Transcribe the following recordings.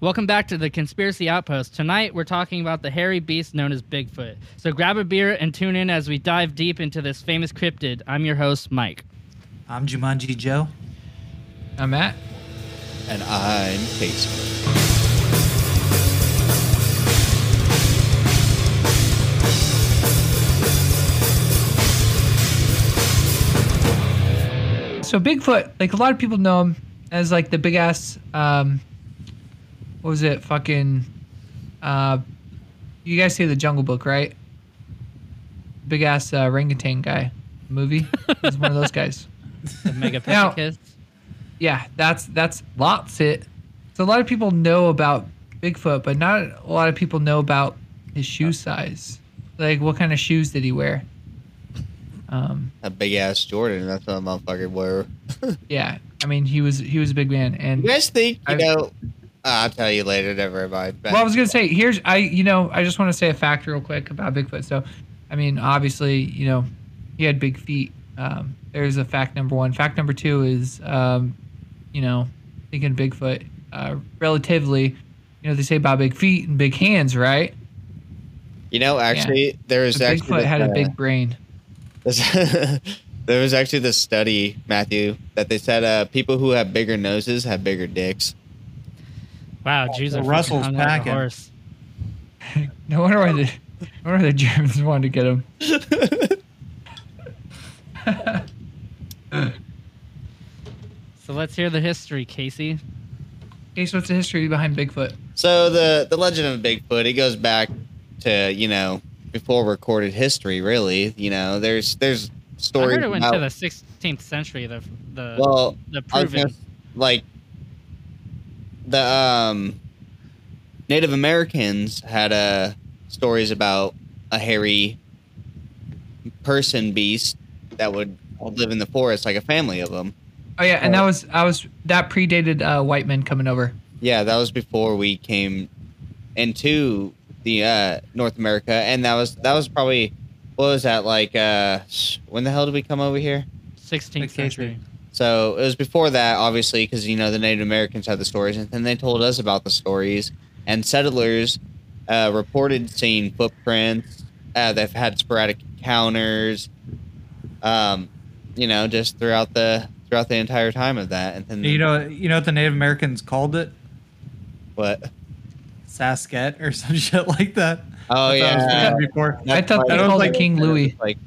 Welcome back to the Conspiracy Outpost. Tonight we're talking about the hairy beast known as Bigfoot. So grab a beer and tune in as we dive deep into this famous cryptid. I'm your host, Mike. I'm Jumanji Joe. I'm Matt. And I'm Casey. So Bigfoot, like a lot of people know him as like the big ass um what was it? Fucking uh you guys see the Jungle Book, right? Big ass uh, orangutan guy movie. He's one of those guys. The Megapithecus. Yeah, that's that's lots it. So a lot of people know about Bigfoot, but not a lot of people know about his shoe size. Like what kind of shoes did he wear? Um, A big ass Jordan. That's what a motherfucker wore. yeah, I mean he was he was a big man, and You guys think, you I- know, I'll tell you later, never mind. But Well, I was gonna say here's I you know I just want to say a fact real quick about Bigfoot. So, I mean, obviously, you know, he had big feet. Um, there's a fact number one. Fact number two is, um, you know, thinking Bigfoot, uh, relatively, you know, they say about big feet and big hands, right? you know, actually, there was So actually Bigfoot this, had a uh, big brain. this- there was actually this study, Matthew, that they said uh, people who have bigger noses have bigger dicks. Wow, Jews so are Russell's Russell's like a packing. horse. No wonder why the no wonder the Germans wanted to get him. So let's hear the history, Casey. Okay, so what's the history behind Bigfoot? So the the legend of Bigfoot, it goes back to you know before recorded history. Really, you know, there's there's I stories. heard it went about- to the 16th century. The the well, the proven. gonna- like the um Native Americans had uh stories about a hairy person beast that would live in the forest, like a family of them. Oh yeah, and that was I was that predated uh, white men coming over. Yeah, that was before we came into the uh, North America, and that was that was probably what was that like? Uh, when the hell did we come over here? 16th century. So it was before that, obviously, because you know the Native Americans had the stories, and then they told us about the stories. And settlers uh, reported seeing footprints. Uh, they've had sporadic encounters. Um, you know, just throughout the throughout the entire time of that. And then You know, you know what the Native Americans called it? what? Sasket or some shit like that. Oh I yeah, thinking before. I thought they That was called like- it King Louie. Like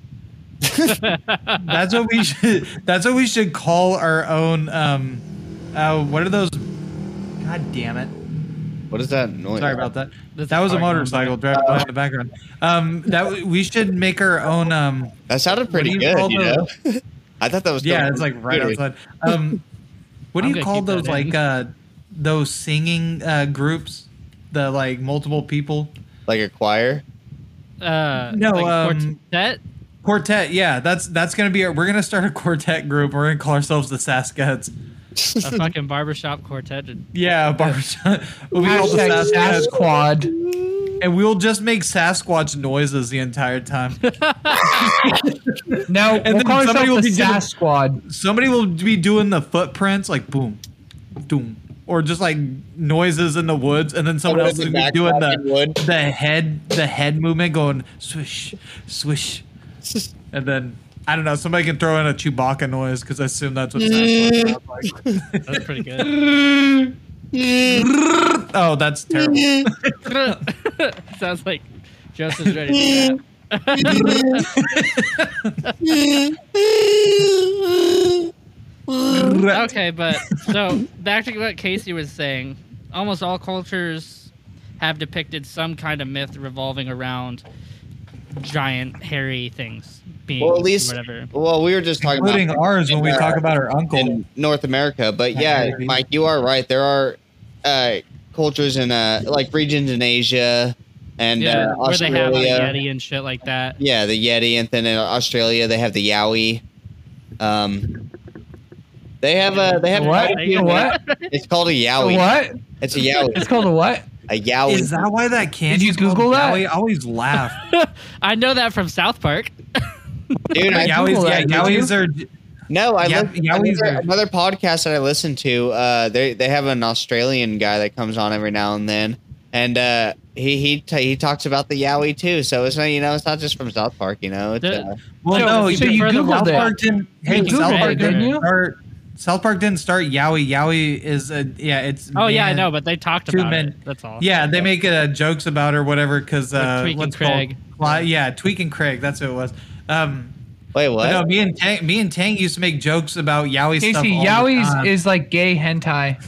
That's what we should. That's what we should call our own. Um, uh, what are those? God damn it! what is that noise? Sorry about that. That's That was a car going motorcycle driving by in the background. Um, that we should make our own. Um, That sounded pretty you good. You know, I thought that was yeah, going it's like right pretty- outside. Um, what do I'm you call those like uh, those singing uh, groups? The like multiple people like a choir. Uh, No, like um, quartet. Quartet. Yeah, that's that's gonna be. Our, we're gonna start a quartet group. We're gonna call ourselves the Saskets. a fucking barbershop quartet. Yeah, barbershop. we'll be called the Hashtag Saskets. Sasquad. And we'll just make Sasquatch noises the entire time. No, And we'll then somebody will the be doing- Sass Squad. Somebody will be doing the footprints like boom, boom, or just like noises in the woods, and then someone Someone else in will be doing the the head the head movement, going swish, swish, and then I don't know. Somebody can throw in a Chewbacca noise because I assume that's what Sasquatch sounds mm. like. That's pretty good. Oh, that's terrible. Sounds like Joseph's ready to rap. okay, but so back to what Casey was saying. Almost all cultures have depicted some kind of myth revolving around giant hairy things being Well, at least, whatever. well, we were just talking Including about ours when we in, talk about our uncle. in North America, but yeah. Mike, you are right. There are uh, cultures in uh, like regions in Asia and Yeah, uh, where they have a Australia. Yeti and shit like that. Yeah, the Yeti, and then in Australia they have the Yowie. Um, they have a they have What? quite a few- What? It's called a Yowie. What? It's a Yowie. It's called a what? A Yowie. Is that why that candy? Did you Google that? I always laugh. I know that from South Park. Dude, I, I Yowies, Google yeah, that, did Yowies are. No, I Yeah, listen, another, were- another podcast that I listen to. Uh, they they have an Australian guy that comes on every now and then, and uh, he he t- he talks about the Yowie too. So it's not you know it's not just from South Park. You know, it's, uh, Well, So- no, so you South Googled it. Park didn't. Hey, You South Park didn't didn't you? start. South Park didn't start Yowie. Yowie is a yeah. It's Oh yeah, I know, but they talked two about men- it. That's all. Yeah, they make uh, jokes about it or whatever because uh, Tweek and what's Craig. called yeah, Tweek and Craig. That's who it was. Um, wait, but what? no, me and Tank, me and Tank used to make jokes about Yowie stuff. Casey, all the Yowie's is like gay hentai.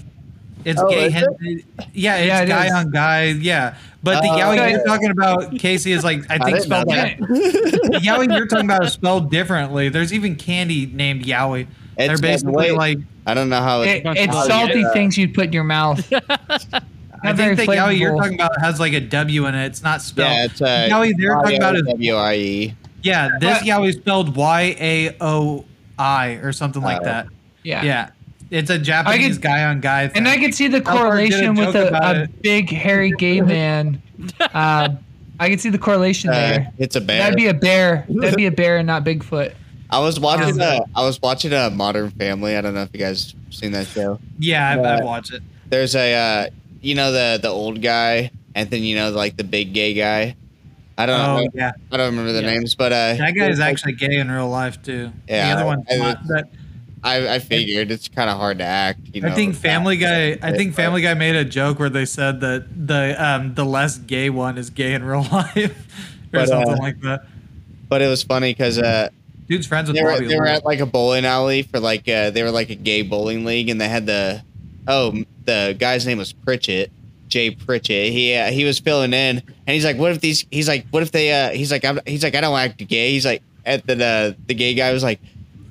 It's Oh, gay. is hen- yeah, it's Yeah, it guy is. on guy. Yeah, but the Oh, Yowie okay. you're talking about, Casey, is like I think didn't spelled like Yowie you're talking about is spelled differently. There's even candy named Yowie. They're basically wait, like I don't know how It, it's. it's Oh, salty yeah. things you'd put in your mouth. I think the Yowie you're talking about has like a W in it. It's not spelled. yeah, it's uh, Yowie they're talking about is W I E. yeah. This But- Yowie is spelled Y A O I or something like Oh. that. Yeah. Yeah, it's a Japanese could- guy on guy. Thing. And I can see the South Park did a correlation with a, a big hairy gay man. Uh, I can see the correlation Uh, there. it's a bear. That'd be a bear. That'd be a bear and not Bigfoot. I was watching. Uh, I was watching a Modern Family. I don't know if you guys seen that show. yeah, I've, Uh, I've watched it. There's a, uh, you know, the the old guy, and then you know, like the big gay guy. I don't Oh know. yeah, I don't remember the Yeah. names, but uh, that guy is actually gay in real life too. Yeah, the other one's I- not. That, I, I figured it's kind of hard to act. You know, I think Family. Guy. I think Family Guy made a joke where they said that the um the less gay one is gay in real life, or But, something uh, like that. But it was funny because uh, Dude's friends with they were Bobby. they were Lee. at like a bowling alley for like uh, they were like a gay bowling league, and they had the oh the guy's name was Pritchett. Jay Pritchett. He uh, he was filling in, and he's like, "What if these?" He's like, "What if they?" Uh, he's like, I'm, "He's like, I don't act gay." He's like, at the the, the gay guy was like,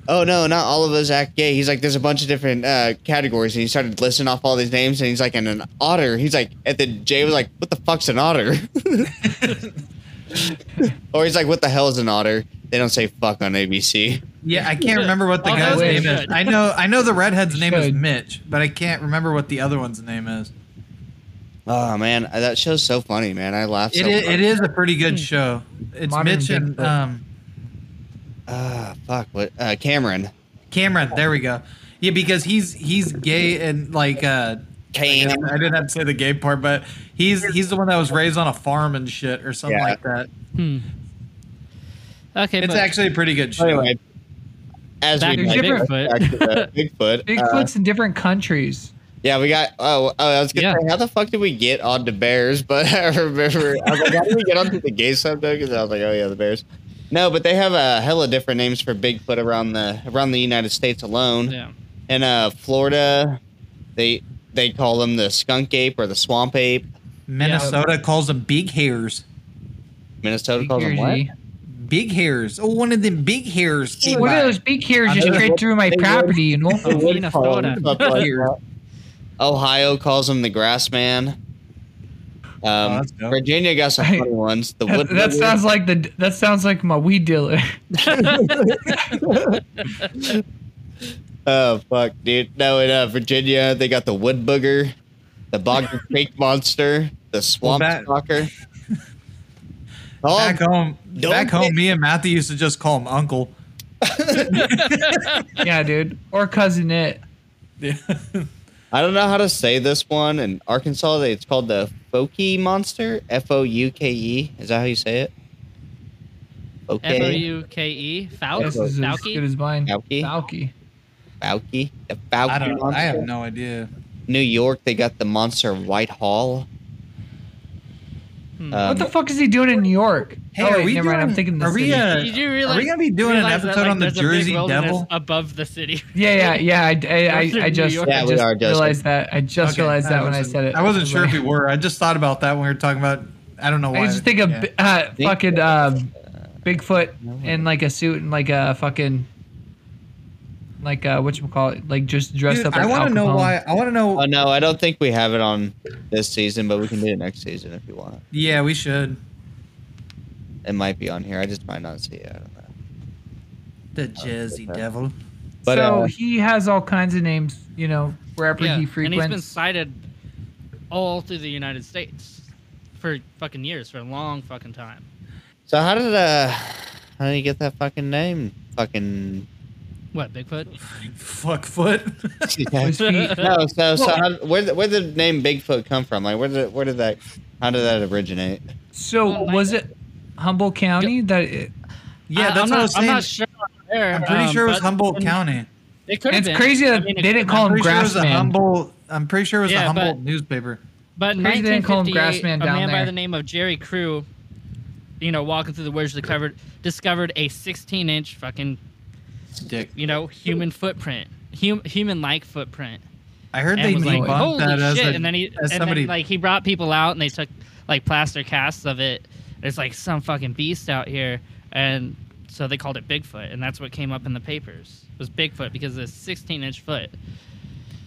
"Oh no, not all of us act gay." He's like, "There's a bunch of different uh, categories," and he started listing off all these names, and he's like, "And an otter." He's like, at the Jay was like, "What the fuck's an otter?" or he's like, "What the hell is an otter?" They don't say fuck on ABC. yeah, I can't remember what the Oh, guy's name is. I know I know the redhead's name is Mitch, but I can't remember what the other one's name is. Oh man, that show's so funny, man. I laughed. It so is, it is a pretty good show. It's Modern Mitch and um, Ah, fuck. What? Uh, Cameron. Cameron. There we go. Yeah, because he's he's gay and like uh, I. I didn't have to say the gay part, but he's he's the one that was raised on a farm and shit or something Yeah. like that. Hmm. Okay, It's but actually a pretty good show. Anyway, as Back we to digress Bigfoot. back to the Bigfoot. uh, Bigfoot's in different countries. yeah, we got. Oh, oh, I was gonna Yeah. say, how the fuck did we get on the Bears? But I remember, I was like, how did we get onto the gay subject? Because I was like, oh yeah, the Bears. No, but they have a hella different names for Bigfoot around the around the United States alone. yeah. In uh, Florida, they they call them the skunk ape or the swamp ape. Minnesota calls them big hairs. Minnesota calls them what? Big Big hairs. Oh, one of them big hairs. came What by. are those big hairs just I straight through my property, you know? They Minnesota. call them like Ohio calls them the grass man. Um, Oh. Virginia got some funny ones. The That, wood. that sounds like the that sounds like my weed dealer. Oh fuck, dude! No, in uh, Virginia they got the wood booger, the boggy creek monster, the swamp back- stalker. Oh, Back home, Don't back home, me and Matthew used to just call him Uncle. yeah, dude. Or cousin it. Yeah. I don't know how to say this one. In Arkansas, it's called the Fouke monster. F O U K E. Is that how you say it? F O Okay. U K E. Falk. This as Falky? good as mine. Fauci? Falky. Fauci. The Fauci I don't. monster. I have no idea. New York, they got the monster Whitehall. Hmm. Um, What the fuck is he doing in New York? Hey, oh, are we never mind. I'm thinking the are we, uh, Did you realize? Are we gonna be doing an realize that, episode like, on the there's a big Jersey wilderness Devil? above the city? yeah, yeah, yeah. I, I, I, I just, York. I just are, realized that. I just Okay, realized that when I said it. I wasn't sure if we were. I just thought about that when we were talking about. I don't know why. I just think of Yeah. uh, fucking um, Bigfoot in like a suit and like a fucking like uh what you call it like just dressed Dude, up. Like I want to know why. I want to know. Oh no, I don't think we have it on this season, but we can do it next season if you want. yeah, we should. It might be on here. I just might not see it. I don't know. The Jersey Devil. But, so uh, he has all kinds of names, you know, wherever Yeah, he and he's been frequents. sighted all through the United States for fucking years, for a long fucking time. So how did uh how did you get that fucking name? Fucking What Bigfoot? Fuck foot. No, so so Well- how, where did- where did the name Bigfoot come from? Like where did where did that how did that originate? So was it Humboldt County that it, yeah, I- that's I'm what I not, was I'm saying. not sure. There, I'm pretty um, sure it was but- Humboldt County. It could have It's been. crazy that I mean, it they didn't have call I'm him pretty sure it was a Grassman. Humboldt. I'm pretty sure it was Yeah, a Humboldt but- newspaper. But in Crazy they didn't call him 1958, Grassman a down man by there. the name of Jerry Crew, you know, walking through the woods, discovered discovered a 16-inch fucking, Dick. you know, human footprint, hum, human-like footprint. I heard And they was like, holy that as, shit! a, and then he, and somebody. then, like he brought people out, and they took like plaster casts of it. There's like some fucking beast out here, and so they called it Bigfoot, and that's what came up in the papers. It was Bigfoot because it's 16-inch foot.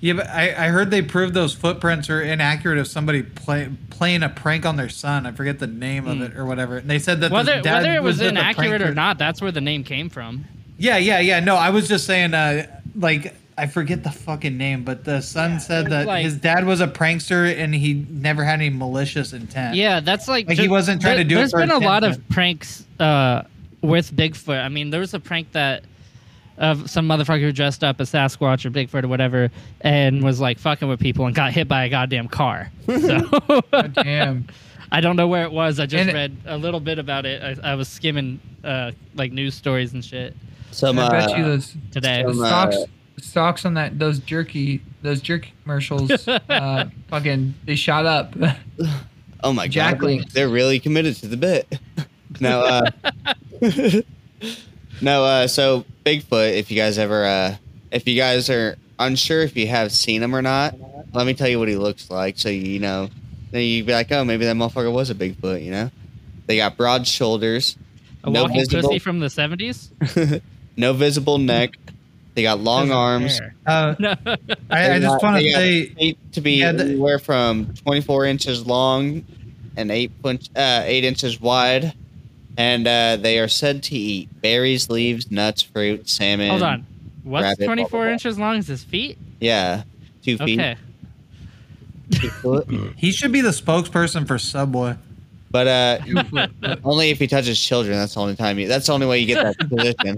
yeah, but I, I heard they proved those footprints are inaccurate of somebody play, playing a prank on their son. I forget the name of Hmm. it or whatever. And they said that the Whether dad whether it was, a inaccurate or not, that's where the name came from. Yeah, yeah, yeah. No, I was just saying, uh, like, I forget the fucking name, but the son said that like- his dad was a prankster and he never had any malicious intent. Yeah, that's like, Like, he wasn't trying to do it There's for been a lot of pranks uh, with Bigfoot. I mean, there was a prank that of some motherfucker who dressed up as Sasquatch or Bigfoot or whatever and was like fucking with people and got hit by a goddamn car. So damn. I don't know where it was. I just And- read a little bit about it. I, I was skimming uh, like news stories and shit Some I bet uh, you those today. the Some, uh, stocks stocks on that those jerky those jerky commercials uh fucking they shot up. oh my god, they're really committed to the bit. no, uh, no, uh, so Bigfoot. If you guys ever, uh, if you guys are unsure if you have seen him or not, let me tell you what he looks like. So you know, then you'd be like, oh, maybe that motherfucker was a Bigfoot. You know, they got broad shoulders, a no walking visible- pussy from the 70s? No visible neck. They got long arms. Uh, No. I, I just want to say, feet to be Yeah, the- anywhere from 24 inches long and eight punch, uh, eight inches wide, and uh, they are said to eat berries, leaves, nuts, fruit, salmon. Hold on. What's rabbit, 24 blah, blah. inches long? Is his feet? Yeah, two feet. Okay. two foot. he should be the spokesperson for Subway. But uh, only if he touches children. That's the only time. You, that's the only way you get that position.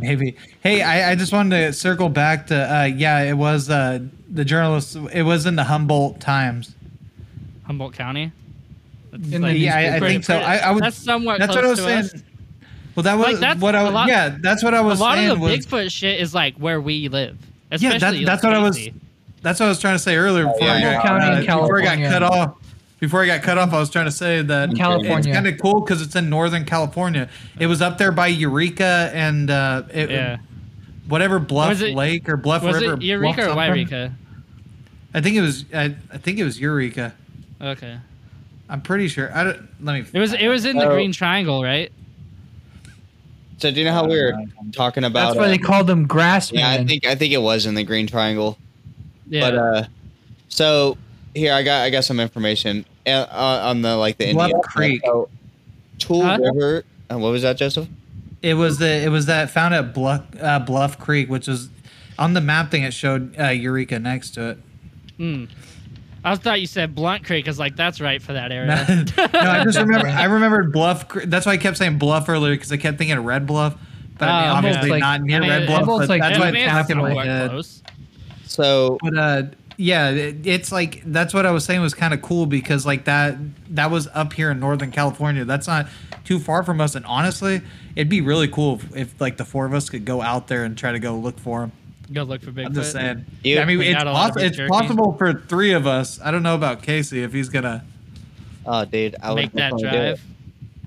Maybe. Hey, I, I just wanted to circle back to, uh, yeah, it was uh, the journalist, it was in the Humboldt Times. Humboldt County? That's In the Yeah, I, I think so. I, I would. that's somewhat That's close what I was to saying. us. Well, that was Like, that's what I. was. lot- yeah, that's what I A was A lot saying. of the was, Bigfoot shit is like where we live. Yeah, that- Especially that's what I was- That's what I was trying to say earlier. Before, yeah, I, yeah. got, County uh, before I got cut off. Before I got cut off, I was trying to say that California. it's kind of cool because it's in Northern California. It was up there by Eureka and uh, it, Yeah. whatever Bluff Was it- Lake or Bluff Was River. it Eureka Bluff or something. Wairika? I think it was. I, I think it was Eureka. Okay. I'm pretty sure. I don't. Let me. It was it was in the Oh. Green Triangle, right? So do you know how we were talking about? That's why uh, they called them grass. Yeah, I think I think it was in the Green Triangle. Yeah. But uh, so here I got I got some information uh, on the like the Indian Creek. So, Tule Huh? River. Uh, what was that, Joseph? It was the. It was that found at Bluff uh, Bluff Creek, which was on the map thing. It showed uh, Eureka next to it. Hmm. I thought you said Blunt Creek. I was like, that's right for that area. no. I just remember. I remembered Bluff. Cre- That's why I kept saying Bluff earlier because I kept thinking of Red Bluff, but I mean, Oh, obviously okay. not near I mean, Red Bluff. But like- that's why I it mean, it's popped in my head. close. So But uh, yeah, it's like that's what I was saying was kind of cool because like that that was up here in Northern California. That's not too far from us, and honestly, it'd be really cool if, if like the four of us could go out there and try to go look for him. Go look for Bigfoot. I'm just saying. You- I mean, it's, got a lot of poss- it's jerky. possible for three of us. I don't know about Casey if he's gonna. oh, dude, I would Make that definitely do it. drive.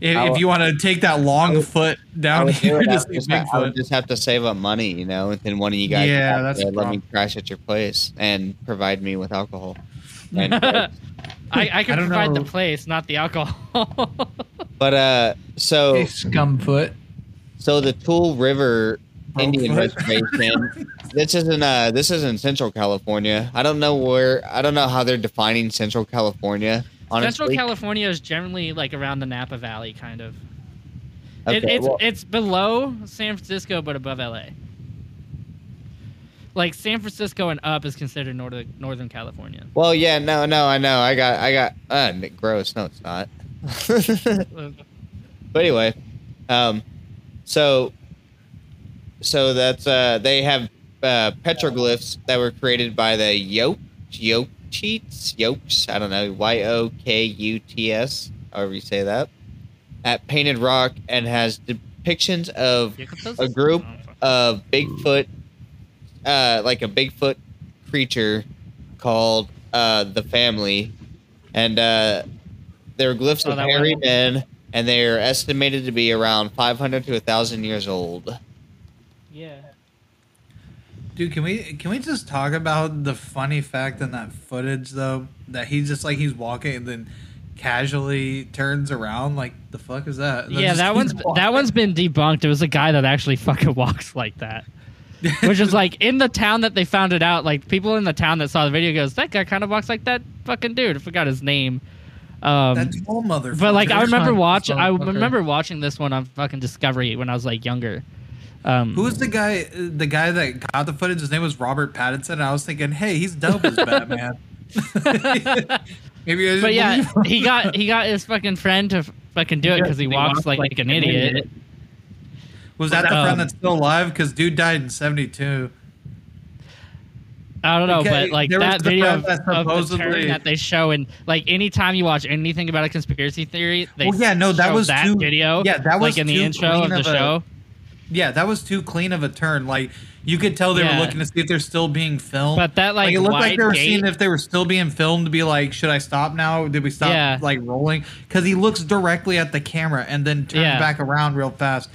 If, I if you want to take that long would- foot down here it. I to would just, I would just have to save up money, you know, and then one of you guys Yeah, that's to let me crash at your place and provide me with alcohol. And, I, I can I don't provide the place, not the alcohol. but uh, so Hey, scumfoot. So the Tule River Indian Brokefoot. Reservation. this isn't uh this isn't Central California. I don't know where I don't know how they're defining Central California. Honestly, Central California is generally like around the Napa Valley, kind of. It, it's well- it's below San Francisco, but above LA. Like San Francisco and up is considered northern Northern California. Well, yeah, no, no, I know. I got, I got. Uh, gross. No, it's not. But anyway, um, so so that's uh, they have uh, petroglyphs that were created by the Yoke Yokecheats Cheats, yokes. I don't know Y O K U T S, however you say that. At Painted Rock and has depictions of a group of Bigfoot, uh, like a Bigfoot creature called uh, the Family, and uh, they're glyphs Oh, of hairy one? men, and they are estimated to be around 500 to 1,000 years old. Yeah. Dude, can we can we just talk about the funny fact in that footage though that he's just like he's walking and then casually turns around like the fuck is that? And Yeah, that one's walking. that one's been debunked. It was a guy that actually fucking walks like that. Which is like in the town that they found it out, like people in the town that saw the video goes, That guy kinda walks like that fucking dude. I forgot his name. Um that tall motherfucker. but like I remember watching I remember watching this one on fucking Discovery when I was like younger. Um Who was the guy? The guy that got the footage. His name was Robert Pattinson. And I was thinking, hey, he's dope as Batman. Maybe I just But yeah, he got he got his fucking friend to fucking do it because he walks like, an idiot. was that the Um, friend that's still alive? Because dude died in '72. I don't know, Okay, but like that the video of, that of the supposedly- that they show, and like anytime you watch anything about a conspiracy theory, they Well, yeah, no, that show was that too- video. yeah, that was like in the intro of the a- show. Yeah, that was too clean of a turn. Like you could tell they Yeah. were looking to see if they're still being filmed. But that like, it looked like they were gate, seeing if they were still being filmed to be like, should I stop now? Did we stop Yeah. like rolling? Because he looks directly at the camera and then turns Yeah. back around real fast.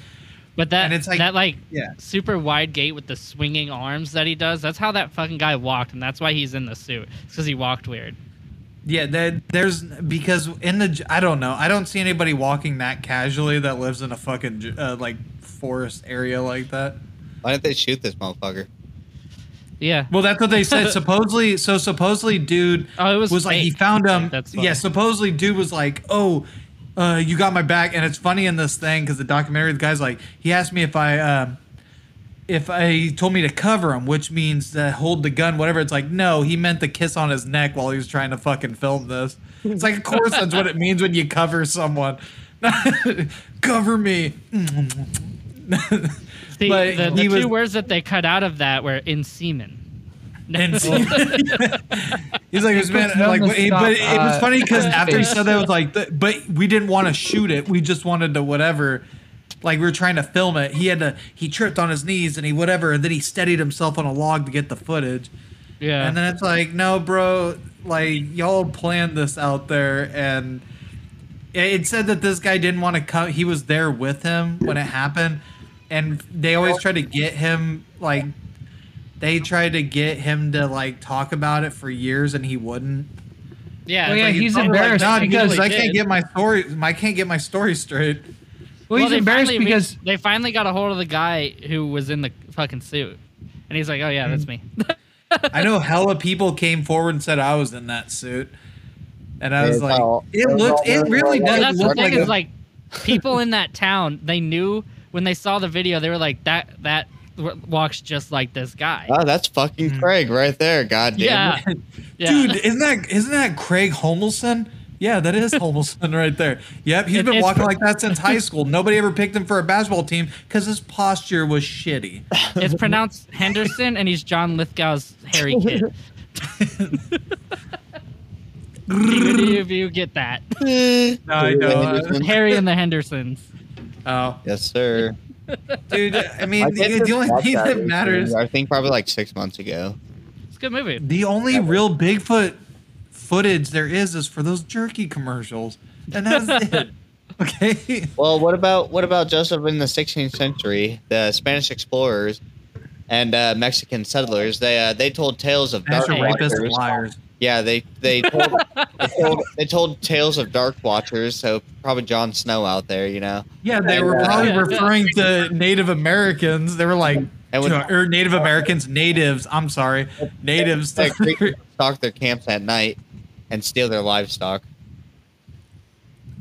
but that and it's like- that like Yeah. super wide gait with the swinging arms that he does. That's how that fucking guy walked, and that's why he's in the suit. It's because he walked weird. Yeah, that there's because in the I don't know. I don't see anybody walking that casually that lives in a fucking uh, like forest area like that. Why didn't they shoot this motherfucker? Yeah. Well, that's what they said. supposedly, so supposedly, dude Oh, it was was like he found him. That's yeah, supposedly, dude was like, "Oh, uh, you got my back." And it's funny in this thing because the documentary, the guy's like, he asked me if I, um, if I he told me to cover him, which means to hold the gun, whatever. It's like, no, he meant the kiss on his neck while he was trying to fucking film this. It's like, of course, that's what it means when you cover someone. cover me. See, But the, the he two was- words that they cut out of that were in semen. And he's like, been puts no like, but, stop, but it was uh, funny because after he said that, it was like, the, but we didn't want to shoot it. We just wanted to whatever. Like we were trying to film it. He had to. He tripped on his knees and he whatever, and then he steadied himself on a log to get the footage. Yeah. And then it's like, no, bro, like y'all planned this out there, and it- it said that this guy didn't want to come. He was there with him when it happened, and they always try to get him like. They tried to get him to like talk about it for years, and he wouldn't. yeah. Well, yeah, like- he's probably embarrassed "Nah, because because I can't did." get my story. I can't get my story straight. Well, he's they embarrassed finally because reached- they finally got a hold of the guy who was in the fucking suit, and he's like, "Oh yeah, that's hmm. me." I know hella people came forward and said I was in that suit, and I was It's like, all- it it's looked, it really really Well, does that's the thing like is a like people in that town they knew when they saw the video they were like that that walks just like this guy. Oh, that's fucking Mm. Craig right there. God damn yeah. it. yeah. Dude, isn't that isn't that Craig Homelson? Yeah, that is Homelson right there. Yep, he's It- been walking pr- like that since high school. Nobody ever picked him for a basketball team because his posture was shitty. it's pronounced Henderson, and he's John Lithgow's hairy kid. Any of you get that? No, I know. uh, Harry and the Hendersons. Oh, Yes, sir. dude. I mean, I the, the only watched thing that recently, matters, I think probably like six months ago. It's a good movie. the only real Bigfoot footage there is, is for those jerky commercials, and that's it. Okay. Well, what about what about Joseph in the 16th century? The Spanish explorers and uh, Mexican settlers they uh, they told tales of dark Master rapists and liars. Yeah, they they told, they told they told tales of dark watchers. So probably Jon Snow out there, you know. Yeah, they were And, uh, probably referring to Native Americans. They were like, And when- or Native Americans, natives. I'm sorry, natives. They stock their camps at night and steal their livestock.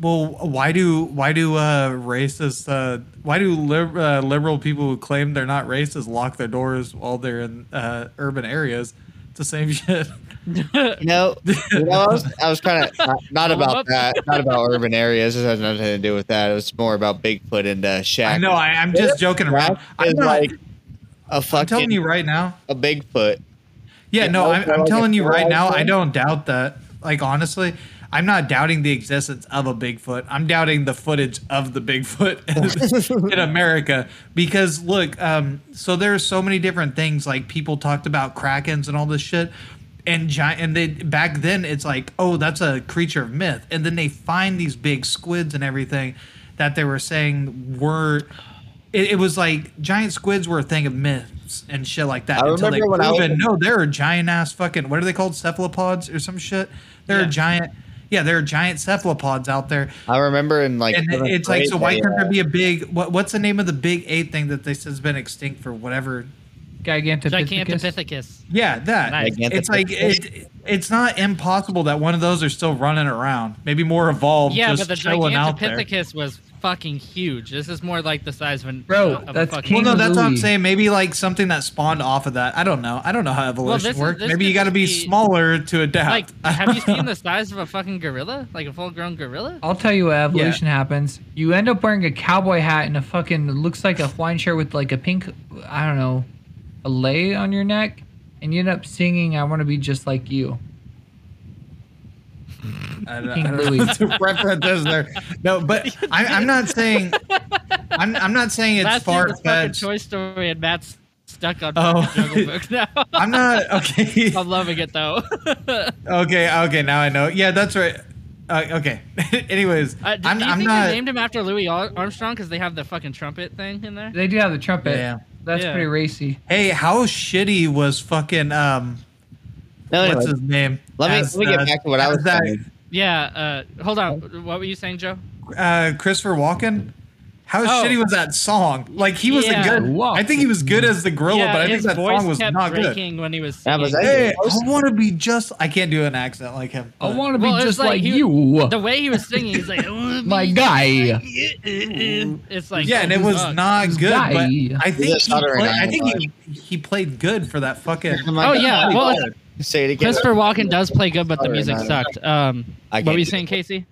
well, why do why do uh, racist uh, why do lib- uh, liberal people who claim they're not racist lock their doors while they're in uh, urban areas? It's the same shit. You know, you know I was, I was kind of not, not about that, not about urban areas. This has nothing to do with that. It was more about Bigfoot and uh, Shaq. I know. I, I'm just joking around. Shaq I'm not, like a fucking I'm telling you right now. a Bigfoot. Yeah, Yeah, no, I'm, I'm like telling you right four-eyed now. I don't doubt that. Like honestly, I'm not doubting the existence of a Bigfoot. I'm doubting the footage of the Bigfoot in America because look, um, so there's so many different things. Like people talked about krakens and all this shit, and giant. And they back then it's like, oh, that's a creature of myth, and then they find these big squids and everything that they were saying were. It, it was like giant squids were a thing of myths and shit like that I until they remember when I was- proven no, there are giant ass fucking what are they called cephalopods or some shit. There Yeah. are giant, yeah, there are giant cephalopods out there, I remember in like and it's like so. Why they, couldn't uh, there be a big? What, what's the name of the big eight thing that they said's been extinct for whatever? Gigantopithecus. Gigantopithecus. Yeah, that. Nice. It's like it, it's not impossible that one of those are still running around. Maybe more evolved, Yeah, just but the chilling. Gigantopithecus was fucking huge. This is more like the size of an Bro, of a that's fucking, Well, no, that's what I'm saying. Maybe like something that spawned off of that. I don't know. I don't know how evolution this is- works. this Maybe you got to be be- smaller to adapt. Like, I have you seen the size of a fucking gorilla? Like a full-grown gorilla? I'll tell you what evolution happens. You end up wearing a cowboy hat and a fucking looks like a Hawaiian shirt with like a pink, I don't know, a lei on your neck, and you end up singing "I Want to Be Just Like You." I don't, King I don't know Louie. what to reference is there. No, but I, I'm not saying. I'm, I'm not saying it's Last year far was fucking fetched. Toy Story, and Matt's stuck on Oh. fucking Jungle Book now. I'm not okay. I'm loving it though. okay, okay. Now I know. Yeah, that's right. Uh, okay. Anyways, Uh, do, I'm, do you I'm think not. they named him after Louis Armstrong because they have the fucking trumpet thing in there? They do have the trumpet. Yeah. That's Yeah. pretty racy. Hey, how shitty was fucking um? No, What's his name? let me As, let me get uh, back to what I was that saying. Yeah. Uh, hold on. What were you saying, Joe? uh, Christopher Walken. How Oh. shitty was that song? Like he was Yeah. a good. I think he was good as the gorilla, yeah, but I think that voice song was kept not good. when he was Yeah, singing. but that- Hey, I want to be just. I can't do an accent like him. I want to be Well, just like like, he- you, the way he was singing, he's like, be my guy. It's like, yeah, and it was fuck. not good. But. I think he played, I think he, he played good for that fucking. Oh yeah, well, it's- Say it again. Christopher Walken does play good, but the music sucked. Um, what were you saying. Casey?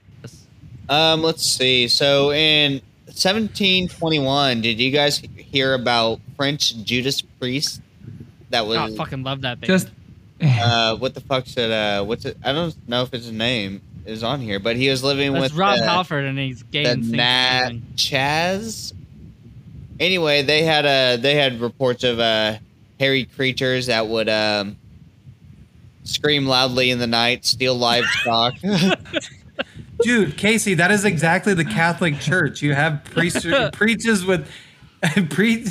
Um, let's see. So in 1721, did you guys hear about French Judas Priest? That was Oh, I fucking love that. Baby. Just uh, what the fuck said uh, what's it? I don't know if it's his name is on here, but he was living That's with Rob uh, Halford, and he's gay the and sings Nat. Chaz. Anyway, they had uh they had reports of uh hairy creatures that would um scream loudly in the night, steal livestock. Dude, Casey, that is exactly the Catholic Church. You have priests preaches with pre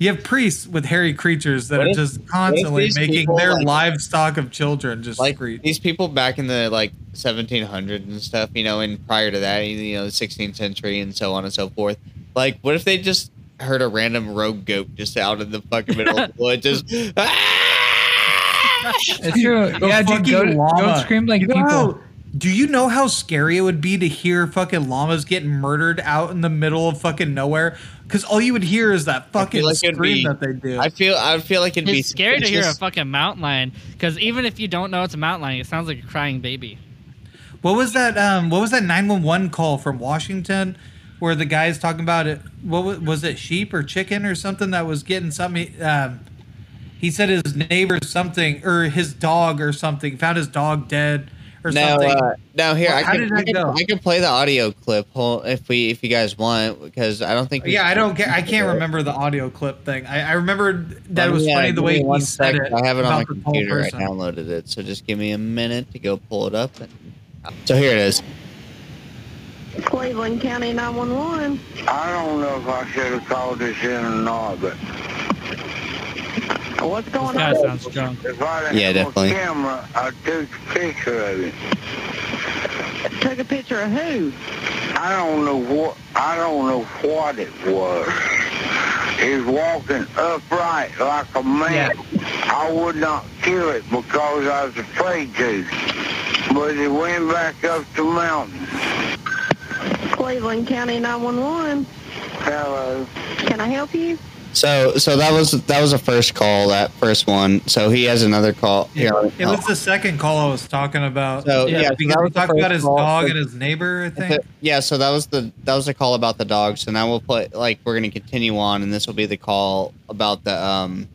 you have priests with hairy creatures that What are if- just constantly making people, their like- livestock of children just like screech. these people back in the like 1700s and stuff, you know, and prior to that, you know, the 16th century and so on and so forth. Like, what if they just heard a random rogue goat just out in the fucking middle of the woods, just "Ah!" it's true. The yeah, dude, fucking go, llama. scream like You know people. How- do you know how scary it would be to hear fucking llamas getting murdered out in the middle of fucking nowhere? Because all you would hear is that fucking like scream be- that they do. I feel I feel like it'd be It's scary to hear a fucking mountain lion because even if you don't know it's a mountain lion, it sounds like a crying baby. What was that? Um, what was that nine one one call from Washington, where the guy's talking about it? What was, was it? Sheep or chicken or something that was getting something? Um, he said his neighbor something or his dog or something found his dog dead or Now, something. uh, now here Well, I how can, did I can go? I can play the audio clip if we if you guys want because I don't think yeah, I don't get. I can't remember the audio clip thing. I, I remember that Let it was me, uh, funny the way me he one said it. I have it on my about the tall computer. I downloaded it, so just give me a minute to go pull it up. So here it is. Cleveland County 911. I don't know if I should have called this in or not, but What's This going guy on? sounds drunk. if I didn't Yeah, have definitely. a camera, I took a picture of it. Took a picture of who? I don't know what I don't know what it was. He's walking upright like a man. I would not kill it because I was afraid to. But he went back up the mountain. Cleveland County 911. Hello. Can I help you? So so that was that was a first call, that first one. So he has another call here. It was the second call I was talking about. So, yeah, yeah, so because that we was the talked about his dog So- and his neighbor. I think. Yeah, so that was the that was the call about the dog. So now we'll put like we're gonna continue on, and this will be the call about the um.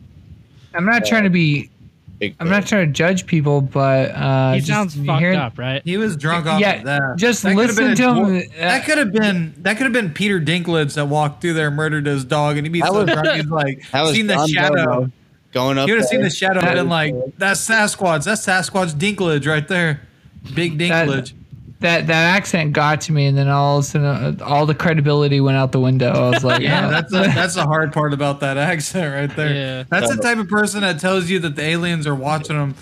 I'm not trying to be. Big I'm not trying to judge people, but uh, he just sounds fucked hearing- up, right? He was drunk off Yeah, of that. just That could've listen been to a- him, uh, That could have been that could have been Peter Dinklage that walked through there, and murdered his dog, and he'd be so was- drunk he's like seen the shadow. Going up. He would have seen the shadow and been like, "That's Sasquatch. That's Sasquatch Dinklage right there, big Dinklage." that that that accent got to me, and then all of a sudden, uh, all the credibility went out the window. I was like, Yeah, oh. that's a, that's the hard part about that accent right there. Yeah. That's the type of person that tells you that the aliens are watching them,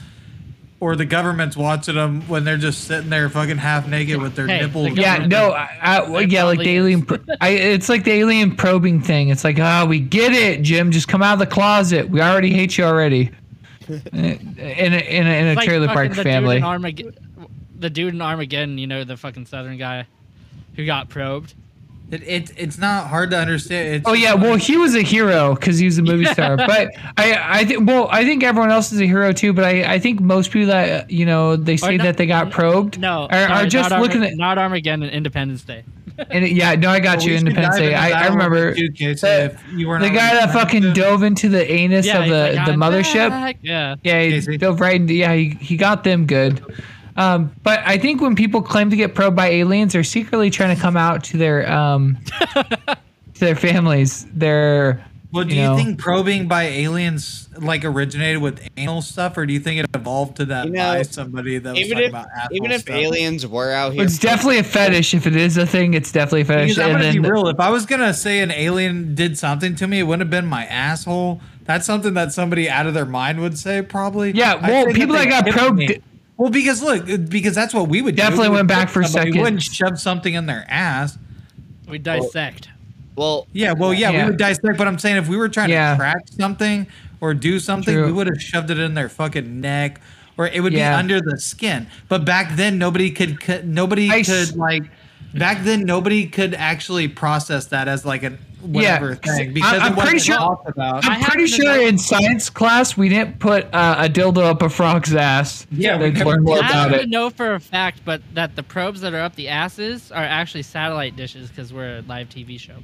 or the government's watching them when they're just sitting there fucking half naked with their Hey, the nipples. Yeah, no, I, I, well, yeah, like the alien. Pro- I, it's like the alien probing thing. It's like, ah, we get it, Jim. Just come out of the closet. We already hate you already. in a in a, in a, in a like trailer park family. in Armag- the dude in Armageddon, you know, the fucking southern guy who got probed. It, it, it's not hard to understand. It's Oh yeah, well he was a hero because he was a movie star. But I I think well I think everyone else is a hero too. But I, I think most people that you know they say no- that they got probed No, are, are just not looking Arma- at not Armageddon, Independence Day. and it- yeah no I got Well, you Independence Day. into I, that I a little remember too, Casey, the- if you the guy that fucking to- dove into the anus Yeah, of the like, the mothership. back." Yeah. Yeah, he Casey. dove right into yeah he he got them good. Um, but I think when people claim to get probed by aliens, they're secretly trying to come out to their um to their families. They're Well, do you you, know. think probing by aliens like originated with anal stuff, or do you think it evolved to that You know, by somebody that was Even talking if about asshole even if stuff? aliens were out here, it's definitely a fetish. If it is a thing, it's definitely a fetish. Because I'm And gonna be real. If I was gonna say an alien did something to me, it wouldn't have been my asshole. That's something that somebody out of their mind would say, probably. Yeah, well, people they that got probed- me. Well, because look, because that's what we would do. Definitely We would went back tip for somebody. We wouldn't shove something in their ass. We dissect. well, Yeah, well, yeah, Yeah. we would dissect. But I'm saying if we were trying Yeah. to crack something or do something, True. we would have shoved it in their fucking neck, or it would Yeah. be under the skin. But back then, nobody could. could nobody I s- could like. Back then, nobody could actually process that as like a whatever Yeah, thing because I'm pretty sure- about. I'm pretty sure in science class we didn't put uh, a dildo up a frog's ass. Yeah, we learn more did. I about happen to it. know for a fact, but that the probes that are up the asses are actually satellite dishes because we're a live TV show.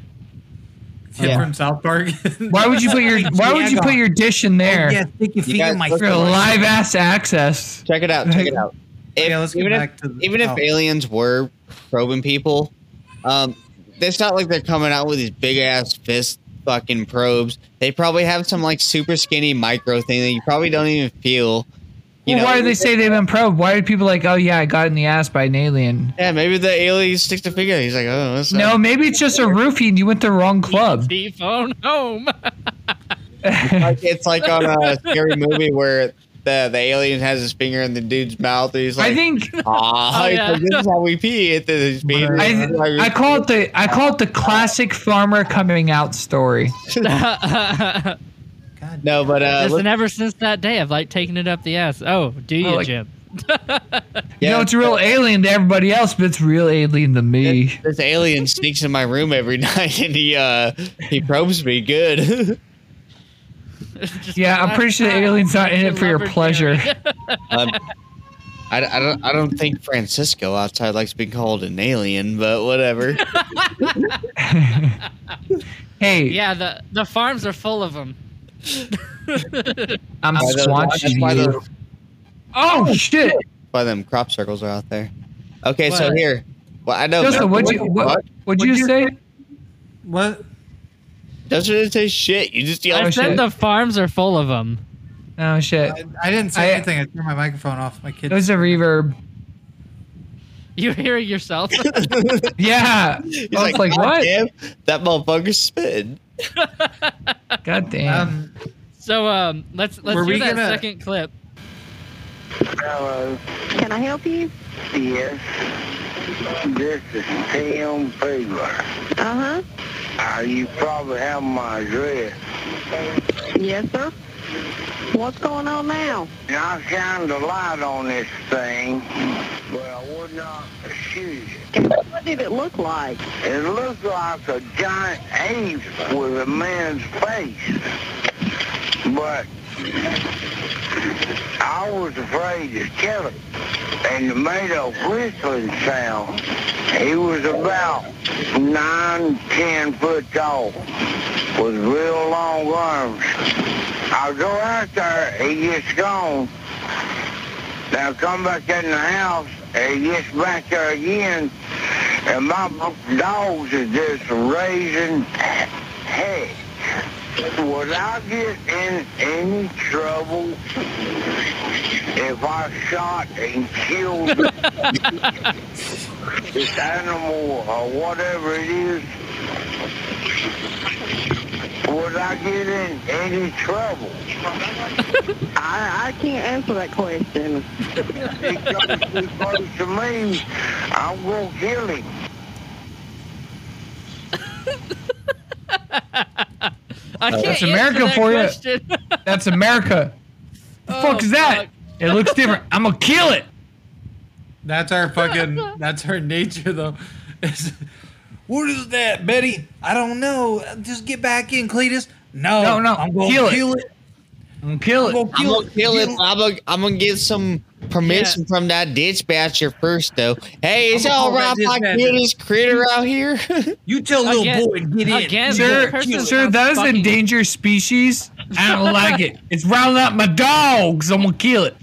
Yeah, Yeah. from South Park. Why would you put your Why would you put your dish in there Yeah, stick your feet guys- in my for throat. live ass access? check it out. Check it out. If, Yeah, let's get even if, back to the- even if oh. aliens were probing people, um, it's not like they're coming out with these big ass fist fucking probes. They probably have some like super skinny micro thing that you probably don't even feel. You well, know, why do they say they've been probed? Why are people like, oh yeah, I got in the ass by an alien? Yeah, maybe the alien sticks a finger. He's like, oh, what's No, that? maybe it's just a roofie and you went to the wrong club. T phone home. like it's like on a scary movie where the the alien has his finger in the dude's mouth. And he's like, I think ah, Oh, yeah. like, this is how we pee. At the speed. I, I call it the I call it the classic farmer coming out story. God, no, but uh, Listen, look- ever since that day, I've like taken it up the ass. Oh, do you, Oh, like- Jim? You know, it's a real alien to everybody else, but it's real alien to me. This, this alien sneaks in my room every night and he uh he probes me good. Just Yeah, I'm pretty sure the alien's not in it for your pleasure. um, I, I don't I don't think Francisco outside likes being called an alien, but whatever. hey, yeah, the the farms are full of them. I'm Why the- watching that's why you. the- Oh shit! why them crop circles are out there. Okay, so here. Well, I know. Joseph, what'd you what, what'd you say? what? Doesn't it say shit? You just yell. I said shit. the farms are full of them. Oh shit! I, I didn't say I- anything. I turned my microphone off. My kid. It kid. was a reverb. You hear it yourself? Yeah. He's I was like, "God what? damn, that motherfucker's spitting. God damn. Um, so um, let's let's Were do that gonna- second clip. Hello. Can I help you? Yes. This is Tim Figler. Uh-huh. Uh, you probably have my address. Yes, sir. What's going on now? I shined a light on this thing, but I would not shoot it. What did it look like? It looked like a giant ape with a man's face. But I was afraid to kill it. And it made a whistling sound. He was about nine, ten foot tall with real long arms. I go out there, he gets gone. Now come back in the house, he gets back there again, and my dogs are just raising heck. Would I get in any trouble if I shot and killed this animal or whatever it is? Would I get in any trouble? I, I can't answer that question. If he comes too close to me, I'm gonna kill him. I can't That's America that for you. That's America. The Oh, fuck is that? fuck. It looks different. I'm gonna kill it. That's our fucking. that's our nature, though. It's- what is that, Betty? I don't know. Just get back in, Cletus. No, No, no, I'm gonna kill kill it. it. I'm gonna kill I'm it. gonna I'm gonna kill it. but I'm gonna, I'm gonna get some permission from that dispatcher first, though. Hey, is it I'm gonna all call if I kill this critter out here? You tell little Again- boy to get in. again, You Sir, Sir, person kill it. that is fucking- endangered species. I don't like it. It's rounding up my dogs. I'm gonna kill it.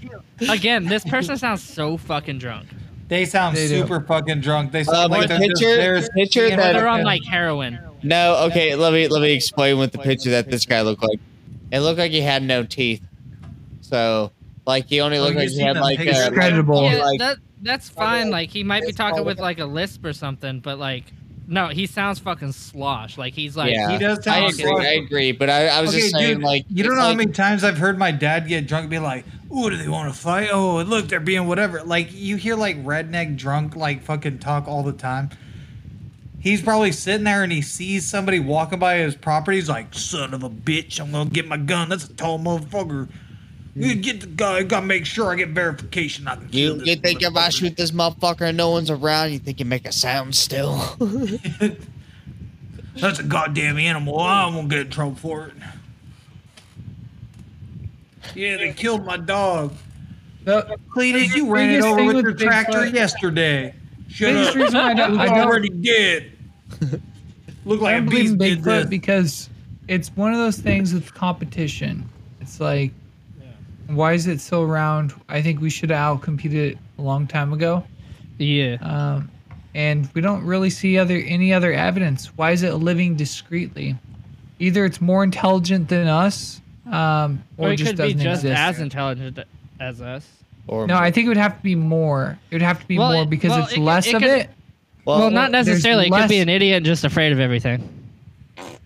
Again, this person sounds so fucking drunk. They sound They do. super fucking drunk. They Uh, sound like but they're just picture- there picture that- they're on like heroin. no, okay. Let me let me explain what the picture that this guy looked like. It looked like he had no teeth. So, like, he only Oh, looked you like he had like pictures? uh, Incredible. Yeah, like that that's fine. Like he might be talking with like a lisp or something, but like no, he sounds fucking slosh. Like he's like yeah. He does sound I like agree. I agree. But I, I was Okay, just saying, dude, like, you don't it's know how many times I've heard my dad get drunk, and be like, "Ooh, do they want to fight? Oh, look, they're being whatever." Like you hear like redneck drunk like fucking talk all the time. He's probably sitting there and he sees somebody walking by his property. He's like, "Son of a bitch, I'm gonna get my gun. That's a tall motherfucker. You hmm. get the guy. Gotta make sure I get verification. I can kill You, this you think if I shoot this motherfucker and no one's around, you think you make a sound still? That's a goddamn animal. I'm gonna get in trouble for it. Yeah, they killed my dog. The Cletus, you ran it over with with your tractor yesterday. Shut biggest up. reason I don't, I don't, already dead. Look like a don't believe in beast did Bigfoot because it's one of those things with competition. It's like, why is it still around? I think we should have outcompeted it a long time ago. yeah. Um, and we don't really see other any other evidence. Why is it living discreetly? Either it's more intelligent than us, um, or, Or it just could be doesn't just exist. as intelligent as us. or no, I think it would have to be more. It would have to be Well, more it- because well, it's it could- less it of could- it. Well, well, not necessarily. It could be an idiot just afraid of everything.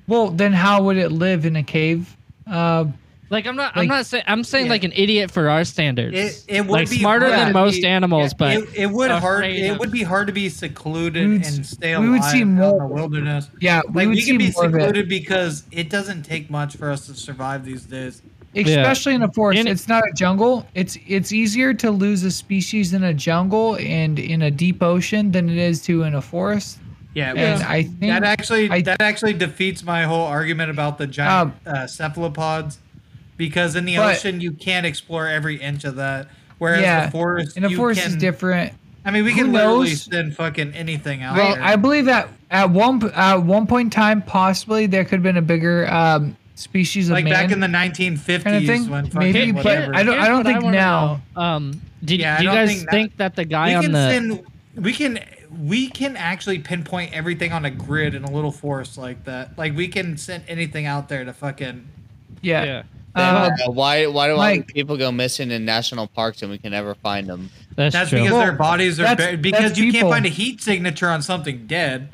Well, then how would it live in a cave? Uh, Like I'm not. I'm not saying. I'm saying Yeah. like an idiot for our standards. It, it would like be smarter hard than most be- animals, but it, it would hard. afraid It would be hard to be secluded would- and stay we alive would see out in the wilderness. yeah, we Like would we see can be more of it. secluded because it doesn't take much for us to survive these days. Especially in a forest. In- it's not a jungle. It's it's easier to lose a species in a jungle and in a deep ocean than it is to in a forest. Yeah, And I think that actually I- that actually defeats my whole argument about the giant Um, uh, cephalopods, because in the but- ocean you can't explore every inch of that, whereas yeah, the forest in a forest can, is different. I mean, we Who can literally knows? send fucking anything out Well, there. I believe that at one at one point in time, possibly there could have been a bigger um, species of like man. back in the 1950s kind of thing, when fucking maybe, but whatever. I don't- Here's what think wanna now. know. Um, did, Yeah, do you don't guys think think, that- that, the guy we on can the send we can we can actually pinpoint everything on a grid in a little forest like that. Like we can send anything out there to fucking yeah. yeah, Uh, Uh, why why do all Mike- people go missing in national parks and we can never find them? that's, That's true. because Well, their bodies are that's- buried. Because that's you people. can't find a heat signature on something dead.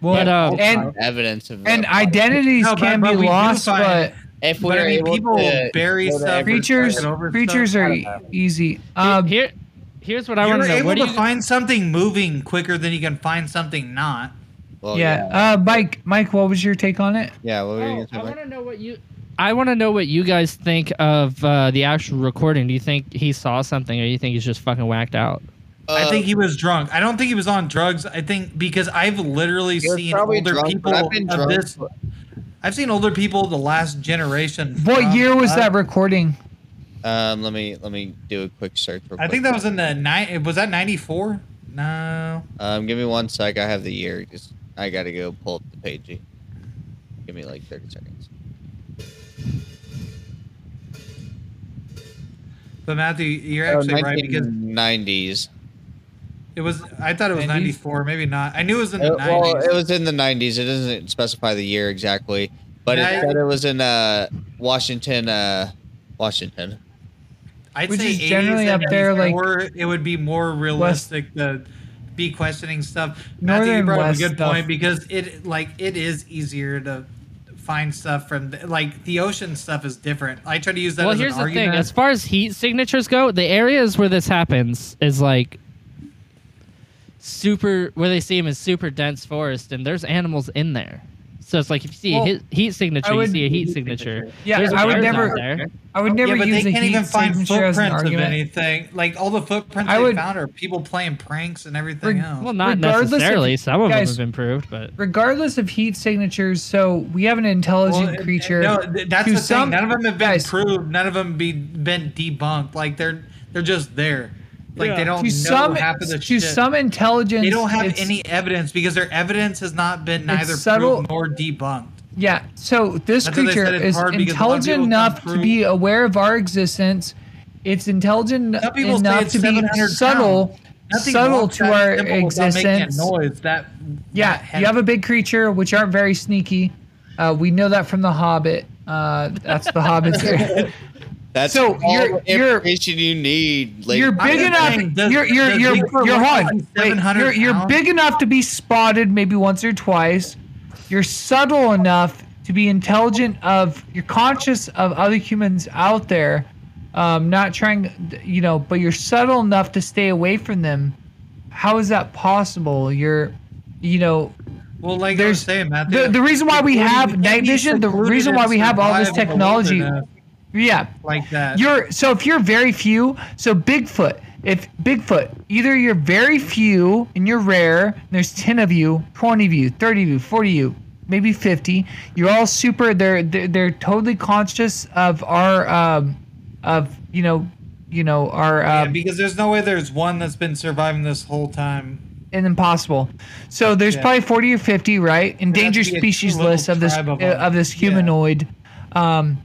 Well, But, um, and Evidence of and uh, identities No, can but be lost, find- but if we're I mean, people to bury stuff. creatures over creatures stuff. are I don't know. easy. Um, Here, here's what I want You're to know. able What do to you? find something moving quicker than you can find something not. Well, yeah. Uh, Mike, Mike, what was your take on it? yeah. What were you Oh, gonna I say, Mike? want to know what you. I want to know what you guys think of uh, the actual recording. Do you think he saw something, or do you think he's just fucking whacked out? I think he was drunk. I don't think he was on drugs. I think because I've literally seen older drunk, people I've been of drunk. this. I've seen older people the last generation. What from year was us. that recording? Um, let me let me do a quick search. Real I quick. think that was in the nine. Was that ninety four? No. Um, give me one sec. I have the year. Just I gotta go pull up the page. Give me like thirty seconds. But Matthew, you're Oh, actually right because nineties. It was. I thought it was 90s? ninety four. Maybe not. I knew it was in the well, nineties. it was in the nineties. It doesn't specify the year exactly, but it Yeah, said it was in uh Washington, uh Washington. I'd Which say is generally up there, like, or it would be more realistic to be questioning stuff. Matthew, Northern you brought up a West good stuff. point because it like it is easier to find stuff from the, like the ocean stuff is different. I try to use that well, as here's an the argument. thing: as far as heat signatures go, the areas where this happens is like super, where they see him is super dense forest, and there's animals in there. So it's like if you see Well, a heat, heat signature, would- you see a heat signature. Yeah, There's I would bears never- out there. I would never yeah, but use they a can't heat even find signature as an footprints of anything. Like all the footprints I they found are people playing pranks and everything Reg- else. Well, not Regardless of- necessarily. Some of guys- them have been proved, but Regardless of heat signatures, so we have an intelligent Well, creature. No, that's the some- thing. None of them have been guys, proved. None of them be been debunked. Like they're they're just there. Like Yeah. they don't To know some, half of the to shit. some intelligence, they don't have any evidence because their evidence has not been neither subtle- proved nor debunked. Yeah. So this That's creature is hard because a lot of intelligent enough to be aware of our existence. It's intelligent Some people say enough it's to be subtle, pounds. Nothing subtle to our simple without making existence. Noise that. Yeah, that you have a big creature which aren't very sneaky. Uh, we know that from the Hobbit. Uh, that's the Hobbit's. That's So, all you're- the you're- information you need. Like, you're big enough. does- you're you're you're you're weigh hon. like Wait, you're you're big enough to be spotted maybe once or twice. You're subtle enough to be intelligent of. You're conscious of other humans out there. Um, not trying, you know, but you're subtle enough to stay away from them. How is that possible? You're, you know, Well, like I was saying, Matthew. the, the reason why we have night vision, the reason why we have all this survive in the technology, wilderness yeah, like that. you're so if you're very few, so Bigfoot, if Bigfoot, either you're very few and you're rare, and there's 10 of you, 20 of you, 30 of you, 40 of you, maybe 50, you're all super they're they're, they're totally conscious of our um of, you know, you know, our yeah, um, because there's no way there's one that's been surviving this whole time. and impossible. So there's Yeah. probably 40 or 50, right? Endangered to be a species list of this of uh, of this Yeah. humanoid. Um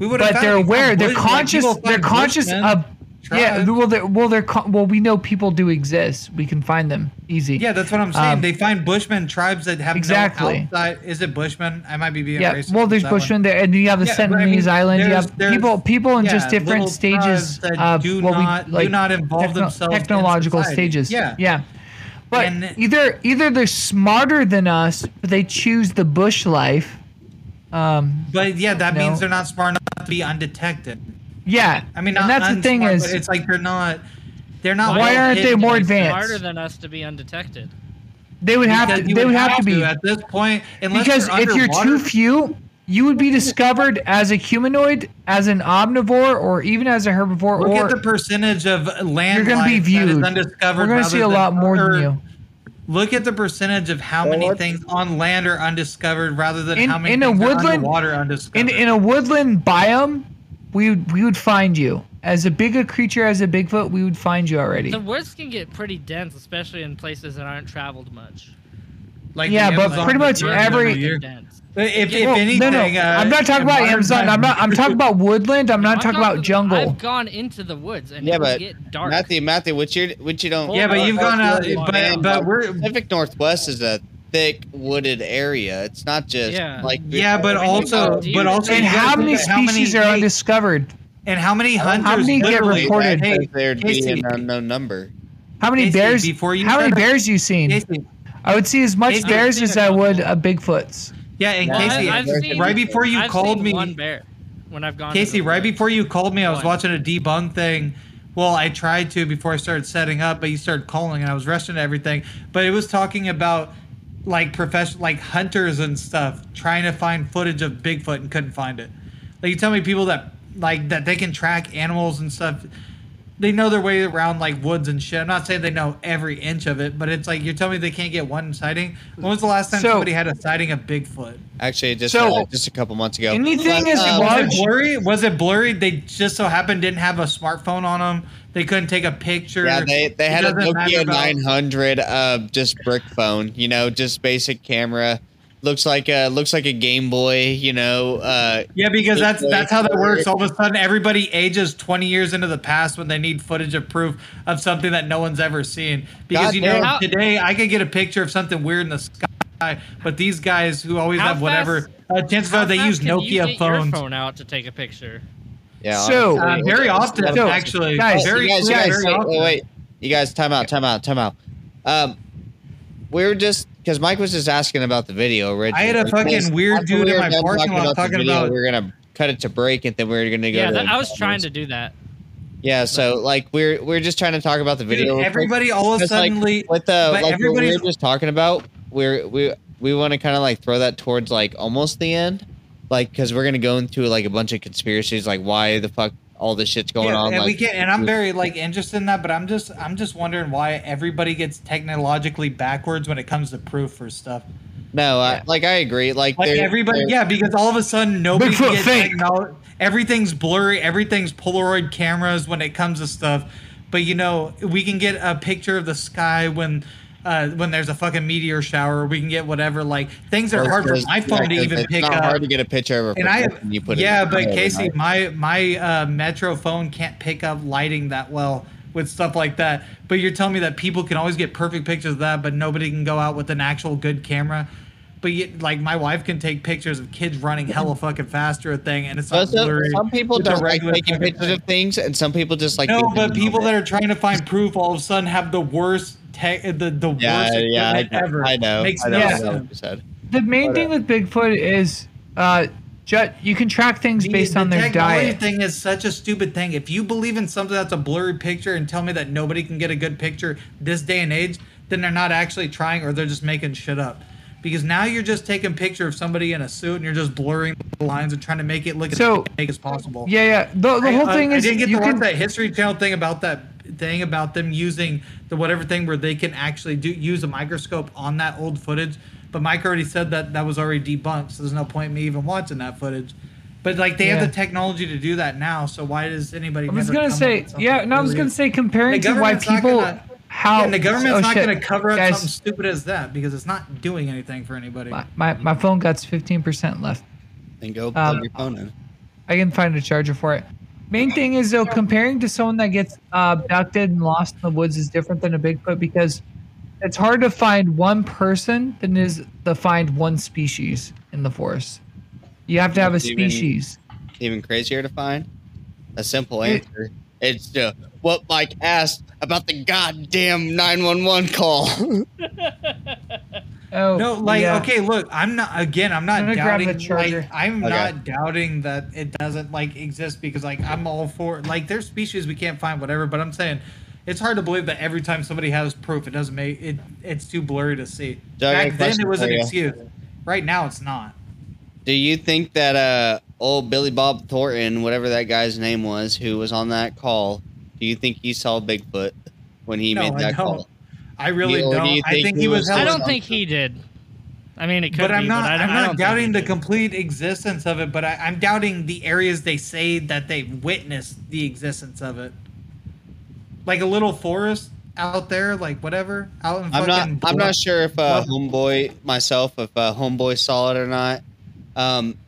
We would but they're aware. They're conscious. They're conscious of. Yeah. Well, they're well. They're well. We know people do exist. We can find them easy. Yeah, that's what I'm saying. Um, they find Bushmen tribes that have Exactly. no outside. Is it Bushmen? I might be being Yeah. racist. Well, there's. Bushmen there, and you have the Yeah, but I Sentinelese mean, Island. You have people, people in just different stages of do what not- we do like. not involve themselves technological stages. Yeah. Yeah. But And- either either they're smarter than us, but they choose the bush life. Um. But yeah, that No. means they're not smart enough to be undetected. Yeah. I mean, not and that's the thing is, it's like they're not. They're not. Why aren't they more advanced? Smarter than us to be undetected. they would have Because to. They would have to be. at this point. Because you're if you're too few, you would be discovered as a humanoid, as an omnivore, or even as a herbivore. Look or at the percentage of land You're gonna be life that is viewed. undiscovered. we're going to see a lot more or than you. Look at the percentage of how many things on land are undiscovered rather than In- how many in a things are woodland- underwater undiscovered. In in a woodland biome, we would we would find you as a big a creature as a Bigfoot. We would find you already. The woods can get pretty dense, especially in places that aren't traveled much. Like Yeah, the but Amazon pretty much every- every year. They're. If, if Well, anything, no, no, uh, I'm not talking about Amazon. I'm not. I'm talking about woodland. I'm not I'm talking about jungle. I've gone into the woods and Yeah, it but get dark. Matthew, Matthew, what you which you don't. Yeah, but you've gone out. But but we're Pacific Northwest is a thick wooded area. It's not just Yeah. like yeah, but also but also and you gotta how many think of how species are undiscovered? and how many hunters How many get reported? Hey, there'd be an unknown number. How many bears? before you how many bears you seen? Casey, I would see as much Casey, bears I've as I would a Bigfoot's. yeah, and Well, Casey, I- I've seen- right before you I've called seen me, one bear when I've gone. Casey, the right woods. before you called me, I was One. watching a debunk thing. Well, I tried to before I started setting up, but you started calling, and I was rushing to everything. But it was talking about like professional, like hunters and stuff, trying to find footage of Bigfoot and couldn't find it. Like you tell me people that like that they can track animals and stuff. They know their way around like woods and shit. I'm not saying they know every inch of it, but it's like you're telling me they can't get one sighting. When was the last time So- somebody had a sighting of Bigfoot? Actually, just So- uh, just a couple months ago. Anything But, is uh, Was it blurry? Was it blurry? They just so happened didn't have a smartphone on them. They couldn't take a picture. Yeah, they, they It had a Nokia 900, uh, just brick phone. You know, just basic camera. Looks like a looks like a Game Boy. You know, uh, Yeah, because Big that's boy that's how that works. All of a sudden, everybody ages twenty years into the past when they need footage of proof of something that no one's ever seen. Because God you know, damn. today I could get a picture of something weird in the sky, but these guys who always How have whatever, uh, chances are they use can you Nokia get your phones. phone out to take a picture. yeah. So- Uh, very often, So, actually, guys, very, you guys, you guys, very wait, often. wait, wait. You guys, time out, time out, time out. Um, we're just because Mike was just asking about the video. Originally. I had a fucking weird dude we in my parking lot talking video, about- We were gonna cut it to break, and then we were gonna go. Yeah, to that, I was trying to do that. Yeah, so like we're we're just trying to talk about the Dude, video. real quick. everybody all of a Because, like, sudden, with the but like what we everybody's- were just talking about, we're we we want to kind of like throw that towards like almost the end, like because we're gonna go into like a bunch of conspiracies, like why the fuck all this shit's going yeah, on. and like, we can, and I'm very like interested in that, but I'm just I'm just wondering why everybody gets technologically backwards when it comes to proof for stuff. no, I, like I agree. Like, Like there- everybody, there- yeah, because all of a sudden nobody Bigfoot can get technology. Everything's blurry. Everything's Polaroid cameras when it comes to stuff. But you know, we can get a picture of the sky when. Uh, when there's a fucking meteor shower, we can get whatever. Like things are hard for my phone to even it's pick not up. hard to get a picture of a and I, you put yeah, but Casey, my my uh, Metro phone can't pick up lighting that well with stuff like that. But you're telling me that people can always get perfect pictures of that, but nobody can go out with an actual good camera. But like my wife can take pictures of kids running hella fucking fast or a thing, and it's some, blurry. some people It's just like taking pictures thing. of things, and some people just like No, but people that are trying to find proof all of a sudden have the worst tech, the the yeah, worst yeah, I know, ever. I know, Makes I know, no I Yeah. know sense. what you said. The main thing with Bigfoot is uh, ju- you can track things The- based the on their technology diet. thing is such a stupid thing. If you believe in something that's a blurry picture and tell me that nobody can get a good picture this day and age, then they're not actually trying or they're just making shit up. Because now you're just taking a picture of somebody in a suit and you're just blurring the lines and trying to make it look So- as fake as possible. Yeah, yeah. The, the whole I- thing I is didn't get you to watch can. that History Channel thing about that thing about them using the whatever thing where they can actually do use a microscope on that old footage. But Mike already said that that was already debunked, so there's no point in me even watching that footage. But like they Yeah. have the technology to do that now, so why does anybody? I was never gonna come say, yeah. No, I was really- gonna say comparing to why people gonna- how and the government's oh, not shit. going to cover up Guys, something stupid as that because it's not doing anything for anybody. My, my my phone got fifteen percent left. Then go plug Um, your phone in. I can find a charger for it. Main thing is though, comparing to someone that gets uh, abducted and lost in the woods is different than a Bigfoot because it's hard to find one person than it is to find one species in the forest. You have to have a That's even- species. Even crazier to find. A simple answer. It's uh, what Mike asked about the goddamn nine one one call. Oh No, like yeah. okay, look, I'm not again. I'm not I'm doubting. Like, I'm Okay. not doubting that it doesn't like exist because like I'm all for like there's species we can't find whatever. But I'm saying it's hard to believe that every time somebody has proof, it doesn't make it. It's too blurry to see. Doug, I have a Back then it was an you. excuse. Right now it's not. Do you think that uh old Billy Bob Thornton, whatever that guy's name was, who was on that call, do you think he saw Bigfoot when he No, made that don't. call? I really Or do don't. you I think think he he was. was- I don't think he did. I mean, it could but I'm not. but I, I'm not doubting the complete existence of it, but I, I'm doubting the areas they say that they witnessed the existence of it. Like a little forest out there, like whatever, out in I'm fucking. not. I'm not sure if uh, homeboy myself, if uh, homeboy saw it or not. Um,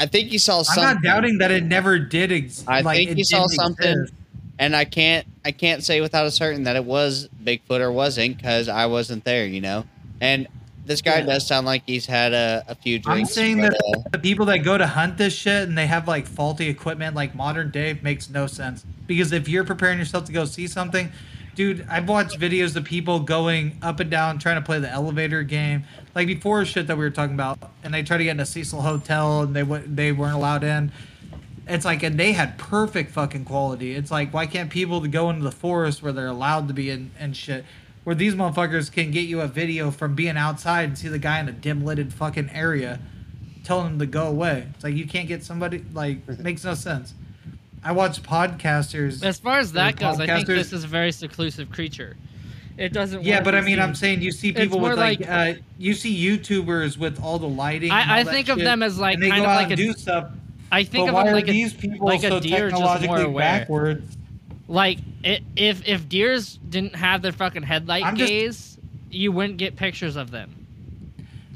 I think you saw something. I'm not doubting that it never did exist. I like, think you saw something, exist. and I can't. I can't say without a certain that it was Bigfoot or wasn't because I wasn't there. You know, and this guy Yeah. does sound like he's had a, a few drinks. I'm saying but, that uh, the people that go to hunt this shit and they have like faulty equipment, like modern day, makes no sense. Because if you're preparing yourself to go see something, dude, I've watched videos of people going up and down trying to play the elevator game, like before shit that we were talking about, and they try to get in a Cecil hotel and they w- they weren't allowed in. It's like, and they had perfect fucking quality. It's like, why can't people to go into the forest where they're allowed to be in and shit? Where these motherfuckers can get you a video from being outside and see the guy in a dim lighted fucking area. telling them to go away. It's like you can't get somebody like makes no sense. I watch podcasters. As far as that goes, I think this is a very seclusive creature. It doesn't. yeah, but I mean, I'm saying you see people with like, like- uh, you see YouTubers with all the lighting. I, I think of shit, them as like kind of like a. do stuff. I think of them like a, these people like a so deer just more technologically aware. backwards? Like i if if deers didn't have their fucking headlight I'm just- gaze, you wouldn't get pictures of them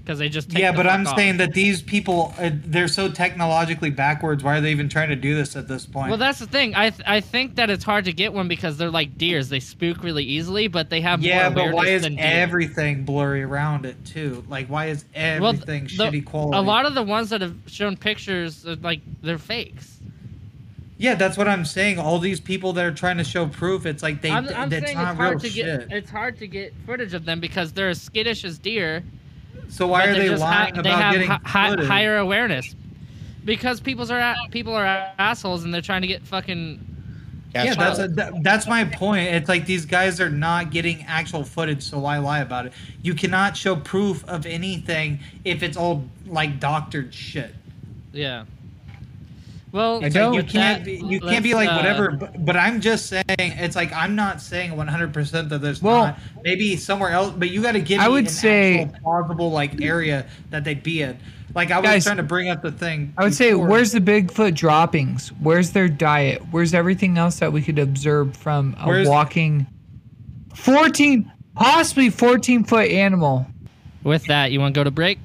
because they just Yeah, but I'm off. saying that these people, uh, they're so technologically backwards. Why are they even trying to do this at this point? Well, that's the thing. I th- I think that it's hard to get one because they're like deers. They spook really easily, but they have more of a. yeah, but why is everything blurry around it too? Like, why is Well, everything the- shitty quality? A lot of the ones that have shown pictures, are like they're fakes. yeah, that's what I'm saying. All these people that are trying to show proof, it's like they, I'm, I'm it's saying not it's real hard to shit. get it's hard to get footage of them because they're as skittish as deer. So why are they're they just lying ha- they about have getting hi- hi- higher awareness because people's are people are assholes and they're trying to get fucking yeah, that's a, that, that's my point. It's like these guys are not getting actual footage, so why lie about it? You cannot show proof of anything if it's all like doctored shit. yeah. Well, It's don't- you can't that- be, you can't be like uh, whatever. But, but I'm just saying it's like I'm not saying 100 percent that there's Well- not. Maybe somewhere else, but you got to give I me would an say- actual plausible like area that they'd be in. Like I was Guys, trying to bring up the thing. I would say, where's the Bigfoot droppings? Where's their diet? Where's everything else that we could observe from a Where's- walking 14, possibly 14 foot animal? with that, you want to go to break?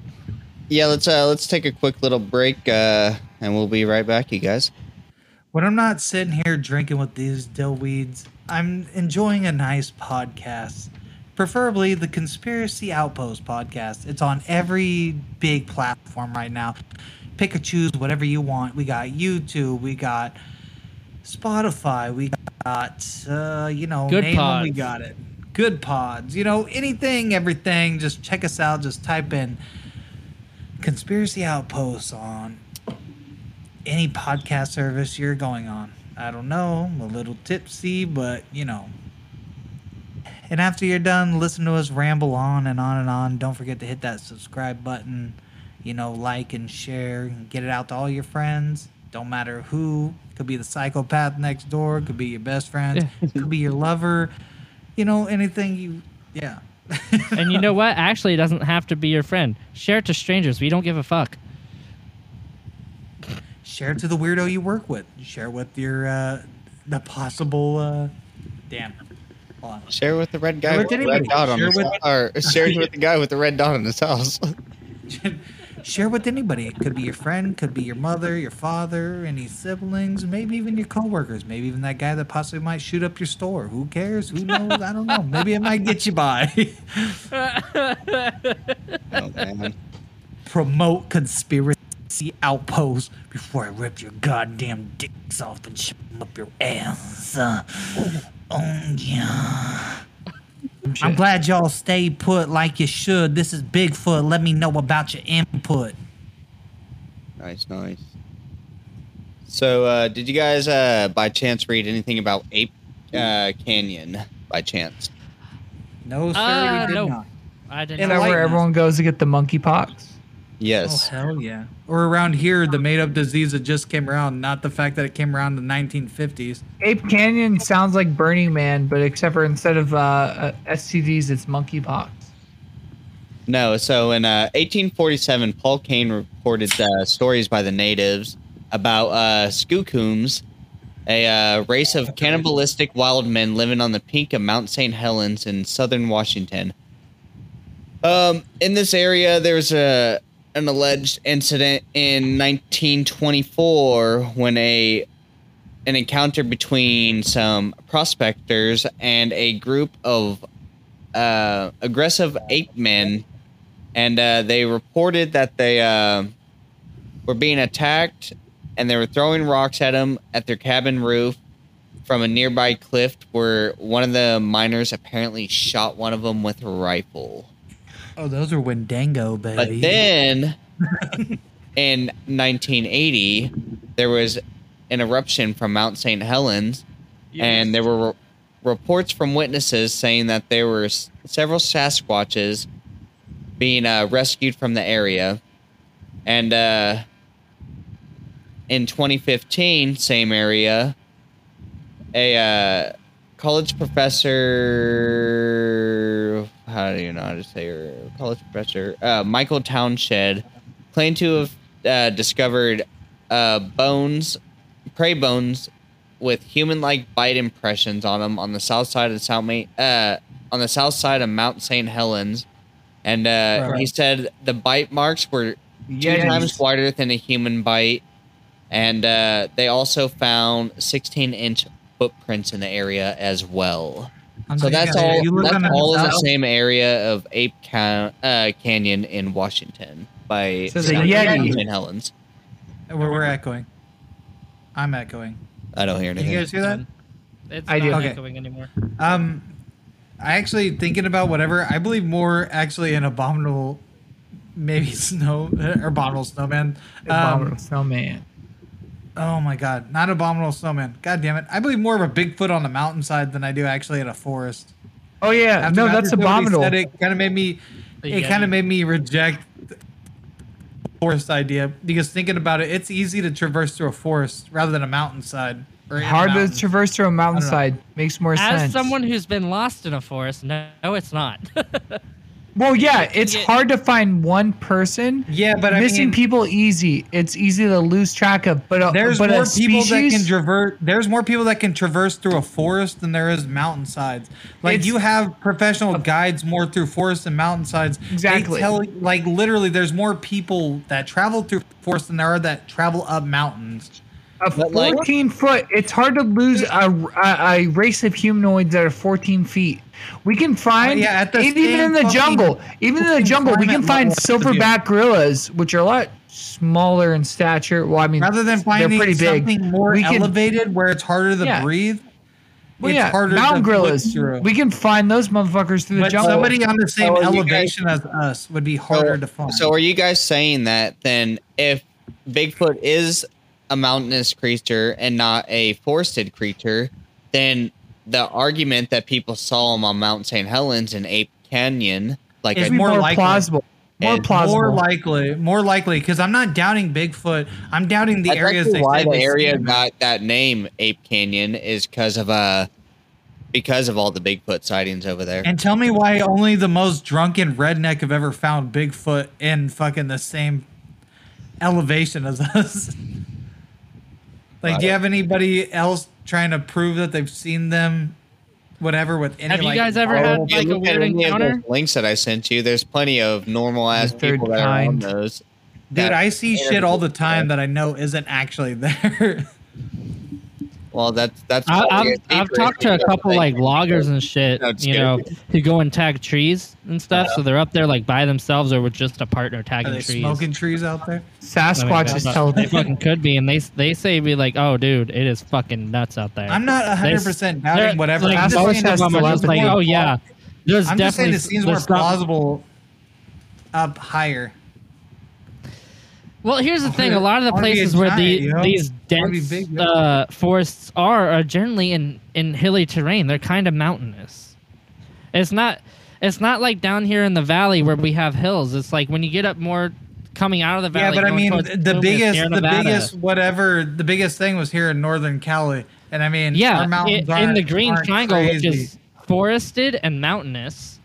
Yeah, let's uh let's take a quick little break, uh, and we'll be right back, you guys. when I'm not sitting here drinking with these dill weeds, I'm enjoying a nice podcast. Preferably the Conspiracy Outpost podcast. It's on every big platform right now. Pick or choose whatever you want. We got YouTube, we got Spotify, we got uh, you know, Good name 'em, we got it. Goodpods, you know, anything, everything. Just check us out. Just type in Conspiracy Outpost on any podcast service you're going on. I don't know. I'm a little tipsy, but you know. And after you're done, listen to us ramble on and on and on. Don't forget to hit that subscribe button. You know, like and share and get it out to all your friends. Don't matter who. Could be the psychopath next door. Could be your best friend. could be your lover. You know, anything you. Yeah. and you know what? Actually, it doesn't have to be your friend. Share it to strangers. We don't give a fuck. share it to the weirdo you work with. Share it with your uh, the possible. Uh, damn. Hold on. Share with the red guy Share with with the red dot on Share his with- or share it with the guy with the red dot on his house. share with anybody. It could be your friend, could be your mother, your father, any siblings, maybe even your coworkers, maybe even that guy that possibly might shoot up your store. Who cares? Who knows? I don't know. Maybe it might get you by. oh man. Promote conspiracy outpost before I rip your goddamn dicks off and shove them up your ass. Uh, oh yeah. I'm glad y'all stay put like you should. This is Bigfoot. Let me know about your input. Nice, nice. So, uh, did you guys, uh, by chance, read anything about Ape uh, Canyon? By chance? No, sir, Uh, we did no. not. I didn't. And Is that where everyone goes to get the monkeypox? Yes. Oh hell yeah! Or around here, the made-up disease that just came around, not the fact that it came around in the 1950s. Ape Canyon sounds like Burning Man, but except for instead of uh, uh, STDs, it's monkeypox. No, so in uh, 1847, Paul Kane reported uh, stories by the natives about uh, Skookums, a uh, race of cannibalistic wild men living on the peak of Mount St. Helens in southern Washington. Um, in this area, there's a an alleged incident in 1924 when a an encounter between some prospectors and a group of uh, aggressive ape men, and uh, they reported that they uh, were being attacked, and they were throwing rocks at them at their cabin roof from a nearby cliff, where one of the miners apparently shot one of them with a rifle. Oh, those are Wendango, baby. But then, in 1980, there was an eruption from Mount St. Helens, and there were re- reports from witnesses saying that there were s- several Sasquatches being uh, rescued from the area, And uh, in 2015, same area, a uh, college professor, how do you know how to say her? College professor, uh, Michael Townshed, claimed to have uh, discovered uh, bones, prey bones, with human-like bite impressions on them on the south side of South uh, on the south side of Mount St. Helens, and uh, he said the bite marks were two Yetis. times wider than a human bite, and uh, they also found 16-inch footprints in the area as well. I'm So that's all. That's in the all in the same area of Ape Ca- uh, Canyon in Washington by So the Yeti. St. Helens. Where we're echoing. I'm echoing. I don't hear Can anything. you guys hear that? It's I not do. Okay. echoing anymore. Um, I actually thinking about whatever. I believe more actually in abominable, maybe snow or abominable snowman. Abominable Um, snowman. Oh my god, not abominable snowman. God damn it! I believe more of a Bigfoot on the mountainside than I do actually in a forest. Oh yeah, After- no, that's abominable. said It kind of made me. It kind of made me reject the forest idea because thinking about it, it's easy to traverse through a forest rather than a mountainside. Or Hard to traverse through a mountainside makes more As sense. As someone who's been lost in a forest, no, no it's not. well, yeah, it's get- hard to find one person. Yeah, but I missing mean, people easy. It's easy to lose track of. But a, There's but more a people that can traverse. There's more people that can traverse through a forest than there is mountainsides. Like you have professional guides more through forests and mountainsides. They Exactly. tell, like literally, there's more people that travel through forests than there are that travel up mountains. A But, like- 14 foot. It's hard to lose a, a, a race of humanoids that are 14 feet. We can find oh, yeah, at the even same in the jungle. Even in the jungle, we can find level of view. silverback gorillas, which are a lot smaller in stature. Well, I mean, Rather than they're finding pretty big. something more We can- elevated where it's harder to Yeah. breathe, Well, it's yeah, harder mountain to gorillas. We can find those motherfuckers through the but jungle. somebody on the same So you guys- elevation as us would be harder to find. So are you guys saying that then if Bigfoot is a mountainous creature and not a forested creature, then the argument that people saw him on Mount St. Helens and Ape Canyon, like It's more more, plausible. More plausible. More likely, more likely, because I'm not doubting Bigfoot. I'm doubting the that's areas. actually they why the area got that name, Ape Canyon, is because of uh because of all the Bigfoot sightings over there. And tell me why only the most drunken redneck have ever found Bigfoot in fucking the same elevation as us. like, do you have anybody else trying to prove that they've seen them, whatever? With any Have you like, guys ever had, If like, a look at weird any of those encounter? links that I sent you, there's plenty of normal ass The third people that are on those. Dude, that- I see shit all the time that I know isn't actually there. Well, that's that's. I, probably I've, a I've talked to a couple like loggers and shit, No, you know, who go and tag trees and stuff. Uh-huh. So they're up there like by themselves or with just a partner Are tagging they trees. smoking trees out there? Sasquatch is telling They fucking could be, and they they say be like, "Oh, dude, it is fucking nuts out there." I'm not 100 percent doubting whatever. Like, I'm just most saying of them seems are just like, more "Oh yeah." There's I'm just saying definitely it seems more plausible up higher. Well, here's the thing: a lot of the I wanna be a places where giant, the, you know? these I wanna be dense big, yo. uh, forests are are generally in in hilly terrain. They're kind of mountainous. It's not it's not like down here in the valley where we have hills. It's like when you get up more coming out of the valley. Yeah, but I mean, the biggest, the biggest, whatever, the biggest thing was here in Northern Cali, and I mean, yeah, mountains in the Green Triangle, which is forested and mountainous,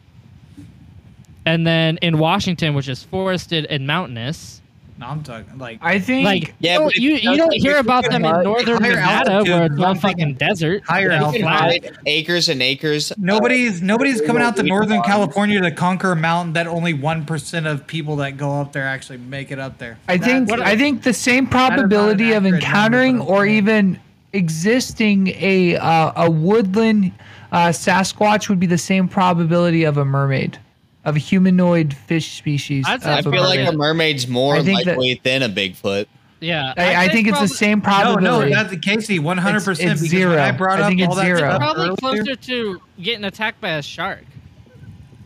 and then in Washington, which is forested and mountainous. No, I'm talking like I think Like Yeah, you, don't- you, you you don't don't- hear about them in northern higher Nevada altitude, where it's all fucking desert. higher Yeah, You altitude. can flat. hide acres and acres. of- nobody's nobody's coming out to Northern farms. California to conquer a mountain that only one percent of people that go up there actually make it up there. I think That's- I think the same probability of accurate number, encountering or even existing a uh, a woodland uh, Sasquatch would be the same probability of a mermaid, of a humanoid fish species. I'd say I of feel a like mermaid. a mermaid's more I think that- likely than a Bigfoot. Yeah, I, I I'd think it's the probably- same no, probability. no, that's the Casey, one hundred percent. It's- it's Because when I brought I up think all it's that zero. stuff Probably earlier, closer to getting attacked by a shark.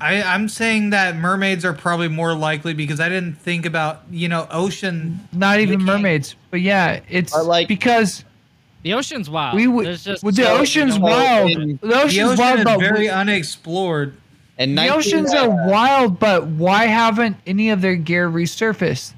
I, I'm saying that mermaids are probably more likely because I didn't think about you know ocean. Not even can't- mermaids, but yeah, it's But, like- because The ocean's wild. we would. There's just well, the so- ocean's wild. in- The The ocean's ocean wild, is but very we- unexplored. And the oceans are wild, but why haven't any of their gear resurfaced?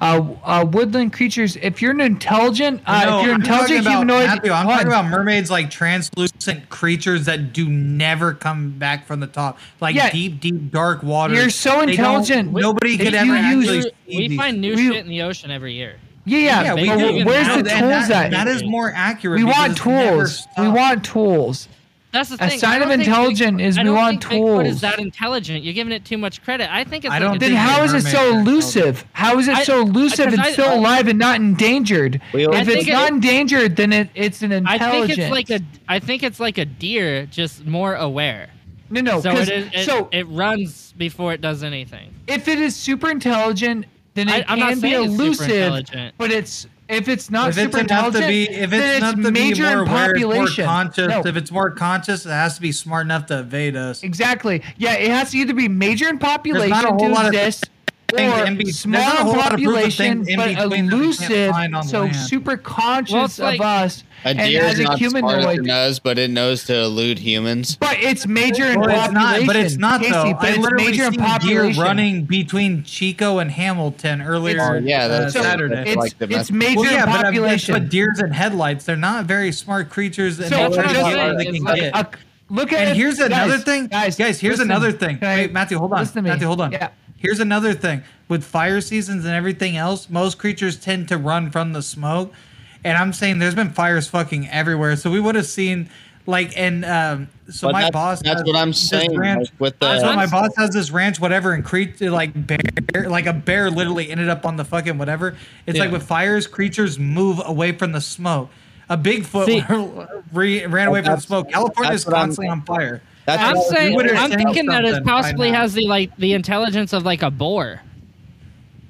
uh, uh, woodland creatures. If you're an intelligent, uh, No, if you're I'm an talking intelligent about, humanoid, Matthew, I'm talking about mermaids like translucent creatures that do never come back from the top, like Yeah. deep, deep, dark water. You're so They don't- intelligent. Nobody If could ever use- actually. see we find new we- shit in the ocean every year. Yeah, yeah. Yeah, we but where's the And tools that, at? that is more accurate. we want tools. We want tools. That's the A thing. sign I of don't intelligent Bigfoot- is I we don't want think Bigfoot is that intelligent. You're giving it too much credit. I think it's I don't a Then big- how is it so elusive? How is it I- so elusive because and I- still I- alive and not endangered? We if I it's not it- endangered, then it, it's an intelligent. I think it's like a. I think it's like a deer, just more aware. no, no. so 'cause- it, is, it, so it runs before it does anything. if it is super intelligent, then I- it I'm not can be saying it's super elusive. intelligent. But it's if it's not If it's super enough to intelligent, be, if it's to be major in it's more population. conscious. No. If it's more conscious, it has to be smart enough to evade us. Exactly. Yeah, it has to either be major in population not to exist, or be- small not a in whole lot of proof of population, but between that we can't elusive, so land. super conscious Well, like- of us. A and deer as is a not smarter humanoid, than us, but it knows to elude humans. but it's major in Well, it's population. not, but it's not Casey, though. But I it's literally major in seen deer population. running between Chico and Hamilton earlier. Oh, yeah, uh, that's- Saturday. that's It's, like the it's major well, yeah, in but I'm- that's population. what deers and headlights. They're not very smart creatures, and So, they that's try what to I'm get saying. they can like get. Uh, look at And it, here's another thing, guys. guys. here's listen, another thing. can I- Wait, Matthew, hold on. listen to me. Matthew, hold on. Yeah. Here's another thing. With fire seasons and everything else, most creatures tend to run from the smoke. And I'm saying there's been fires fucking everywhere. So we would have seen like and um so But my that's- boss that's what I'm saying, ranch- like, with the- so my boss has this ranch whatever and creature like bear like a bear literally ended up on the fucking whatever. It's like with fires creatures move away from the smoke. A Bigfoot See- re, ran away from the smoke. California is I'm- constantly on fire. That's I'm what- saying, I'm said thinking that it possibly has the like the intelligence of like a boar.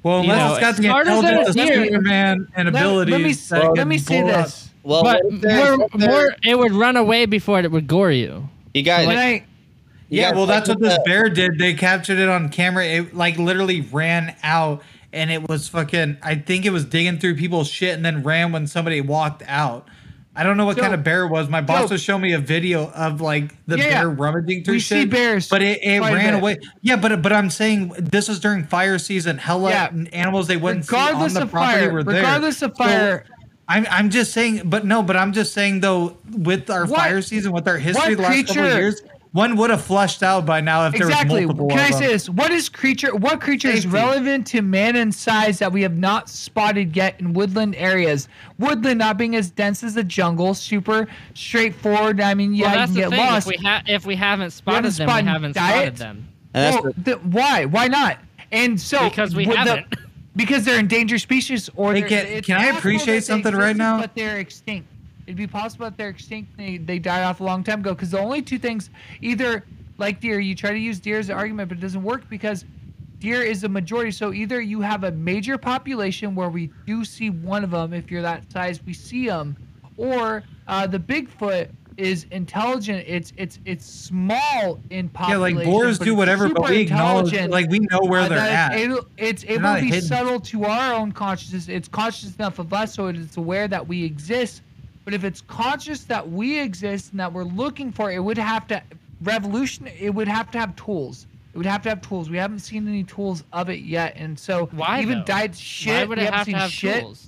Well, You unless know, it's got the than intelligence of a deer. Superman and Let- abilities. let me that let me say this. well, but what if there's- more, more, it would run away before it would gore you. you guys, Can I? you Yeah, guys well, that's what this the- bear did. They captured it on camera. It like literally ran out, and it was fucking. I think it was digging through people's shit, and then ran when somebody walked out. I don't know what So- kind of bear it was. My boss so- was showing me a video of like the Yeah, bear rummaging through We shit. see bears but it, it ran away. Yeah, but but I'm saying this was during fire season. Hella Yeah. animals they wouldn't see on the property fire, were there. regardless of So- fire, I'm I'm just saying, but no, but I'm just saying though, with our What- fire season, with our history the last couple of years, one would have flushed out by now if exactly. there was multiple. Can I say this? What is creature? What creature is relevant to man in size that we have not spotted yet in woodland areas? Woodland not being as dense as the jungle, super straightforward. I mean, yeah, well, you can the get thing. lost. If we ha- if we haven't spotted haven't them, spotted we haven't diet? spotted them. Well, the- th- why? Why not? And so Because we haven't. because they're endangered species, or Hey, they're- can- it's can I appreciate that they something right now? But they're extinct. It'd be possible that they're extinct. They they died off a long time ago. Because the only two things, either like deer, you try to use deer as an argument, but it doesn't work because deer is the majority. So either you have a major population where we do see one of them, if you're that size, we see them, or uh, the Bigfoot is intelligent. It's it's it's small in population. Yeah, like boars do whatever, but we acknowledge, like we know where uh, they're at. It's able, it's able to be hidden. subtle to our own consciousness. It's conscious enough of us, so it is aware that we exist. But if it's conscious that we exist and that we're looking for, it would have to revolution. It would have to have tools. It would have to have tools. We haven't seen any tools of it yet, and so Why even though? died shit. Why would it haven't to have shit. tools?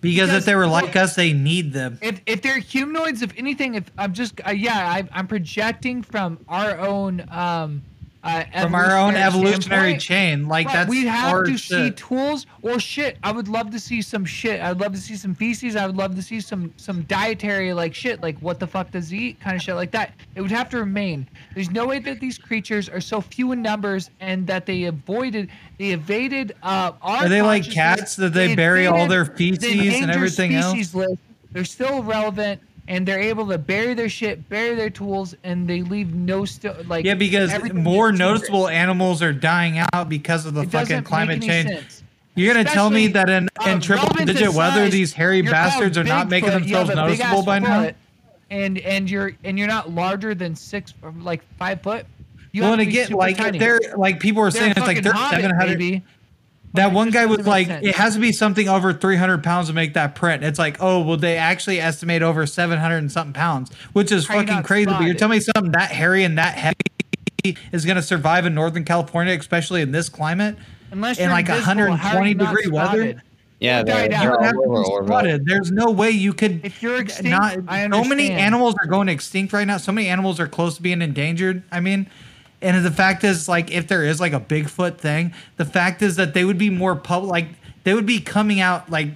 because, because- if they were like us, they need them. If if they're humanoids, if anything, if I'm just uh, yeah, I, I'm projecting from our own um uh, From our own evolutionary standpoint. chain, like But that's we'd have to see tools or shit. I would love to see some shit. I'd love to see some feces. I would love to see some some dietary like shit, like what the fuck does he eat, kind of shit like that. It would have to remain. There's no way that these creatures are so few in numbers and that they avoided, they evaded. Uh, our Are they like cats that they bury all their evaded the feces and everything else? List. They're still relevant. And they're able to bury their shit, bury their tools, and they leave no still like Yeah, because more noticeable animals are dying out because of the It fucking climate change. sense. You're gonna tell me that in, in uh, triple digit weather, size, these hairy bastards are not making have themselves noticeable by now? And and you're and you're not larger than six, or like five foot. You well, and again, like tiny. they're like people were They're saying, it's like they're hobbit, seven hundred. Baby. That one guy was like, sense. it has to be something over 300 pounds to make that print. It's like, oh, well, they actually estimate over 700 and something pounds, which is How you fucking not crazy. But you're telling me something that hairy and that heavy is going to survive in Northern California, especially in this climate? Unless in you're like invisible, 120 you not degree weather. Yeah, they're. You they're would have to over be spotted. There's no way you could If you're extinct, not. I so many animals are going extinct right now. So many animals are close to being endangered. I mean, and the fact is, like, if there is like a Bigfoot thing, the fact is that they would be more public. Like, they would be coming out like.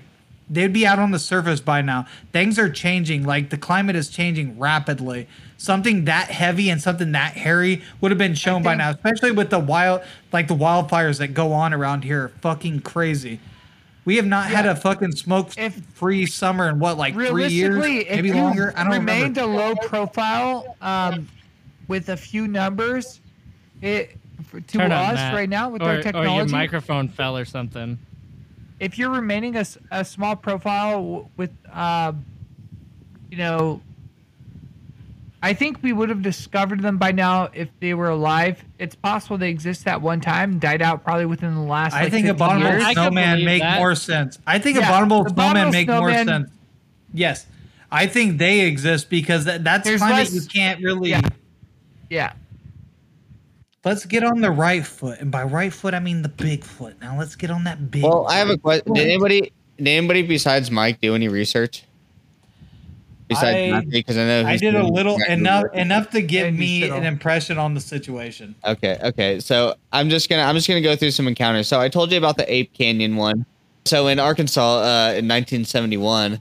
They'd be out on the surface by now. Things are changing. Like the climate is changing rapidly. Something that heavy and something that hairy would have been shown by now, especially with the wild, like the wildfires that go on around here. are Fucking crazy. We have not had a fucking smoke-free summer in what, like three years, maybe longer. I don't remained remember. a low profile um, with a few numbers, it for, to Turn us that. right now with or, our or your microphone fell or something. if you're remaining a, a small profile with, um, you know, I think we would have discovered them by now if they were alive. It's possible they exist at one time, died out probably within the last. I like, think 50 abominable years. Snowman make that. more sense. I think Yeah, abominable abominable snowman make more snowman- sense. Yes, I think they exist because that, that's There's climate less- you can't really. Yeah. Yeah. Let's get on the right foot, and by right foot I mean the big foot. Now let's get on that big. Well, I have a question. Did anybody, did anybody besides Mike do any research? Besides I- because I know I did a little enough enough to give me an impression on the situation. Okay, okay. So I'm just gonna I'm just gonna go through some encounters. So I told you about the Ape Canyon one. So in Arkansas, uh, in 1971,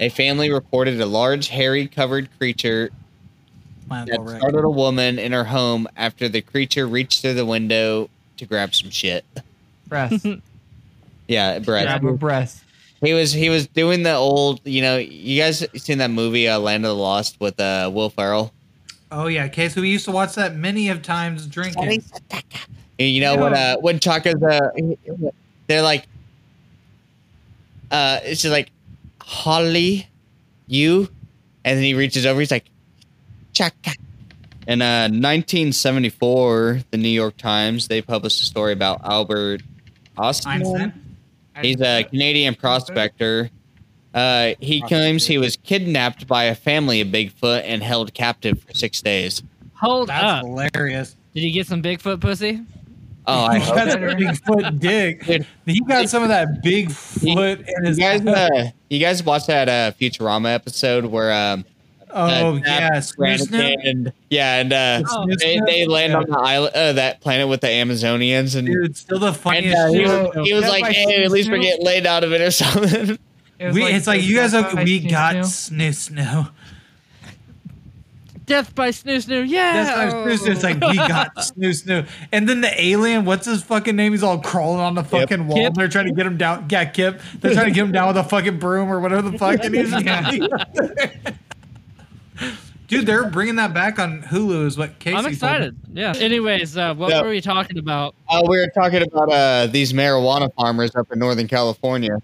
a family reported a large, hairy, covered creature Might as that well wreck. startled a woman in her home after the creature reached through the window to grab some shit. Breast. Yeah, Brett. Grab a breast. He was he was doing the old, you know, you guys seen that movie uh, Land of the Lost with uh, Will Ferrell? Oh yeah, okay. So we used to watch that many of times drinking. And you know when uh when Chaka's uh they're like uh it's just like Holly you and then he reaches over he's like Chaka in uh 1974 the New York Times they published a story about Albert Ostman Einstein. he's a Canadian prospector uh he claims he was kidnapped by a family of Bigfoot and held captive for 6 days Hold That's up. hilarious. Did you get some Bigfoot pussy? oh I He got better. that big dick. Dude. He got some of that Bigfoot in You guys, uh, you guys watched that uh, Futurama episode where um, oh uh, yes, Brannigan and yeah, and uh, Oh. they, they land on the island, uh, that planet with the Amazonians, and, dude. Still the and funniest. uh, he was, he was like, "Hey, at least we're getting laid out of it or something." It was we, it's like you guys have. Death We got Snoo. snoo snoo. Death by Snoo Snoo. Yeah. That's why snoo snoo. It's like we got snoo snoo. And then the alien, what's his fucking name? He's all crawling on the fucking wall. Kip. They're trying to get him down. Yeah, Kip. They're trying to get him down with a fucking broom or whatever the fuck. And he's Dude, they're bringing that back on Hulu. Is what Casey. I'm told me. excited. Yeah. Anyways, uh, what Yeah. were we talking about? uh, we were talking about uh, these marijuana farmers up in Northern California.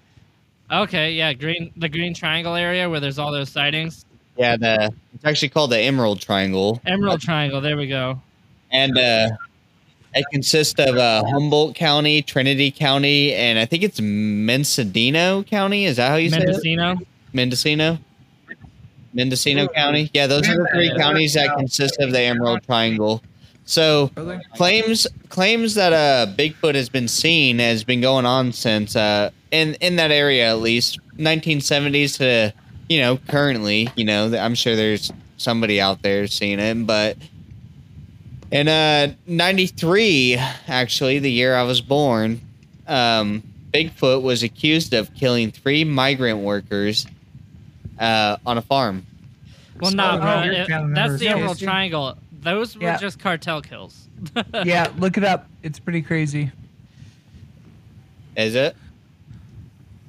Okay, yeah, green the Green Triangle area where there's all those sightings. Yeah, the it's actually called the Emerald Triangle, Emerald Triangle. There we go. and uh, it consists of uh, Humboldt County, Trinity County, and I think it's Mendocino County. Is that how you say it? Mendocino. Mendocino? Mendocino County? Yeah, those are the three counties that consist of the Emerald Triangle. So claims claims that uh Bigfoot has been seen has been going on since uh in in that area at least 1970s to you know currently you know I'm sure there's somebody out there seeing it but in uh 93 actually the year I was born um Bigfoot was accused of killing three migrant workers uh, on a farm. Well, So- nah, Oh, bro. you're it- that's the Emerald see. Triangle. Those were Yeah. just cartel kills. Yeah, look it up. It's pretty crazy. Is it?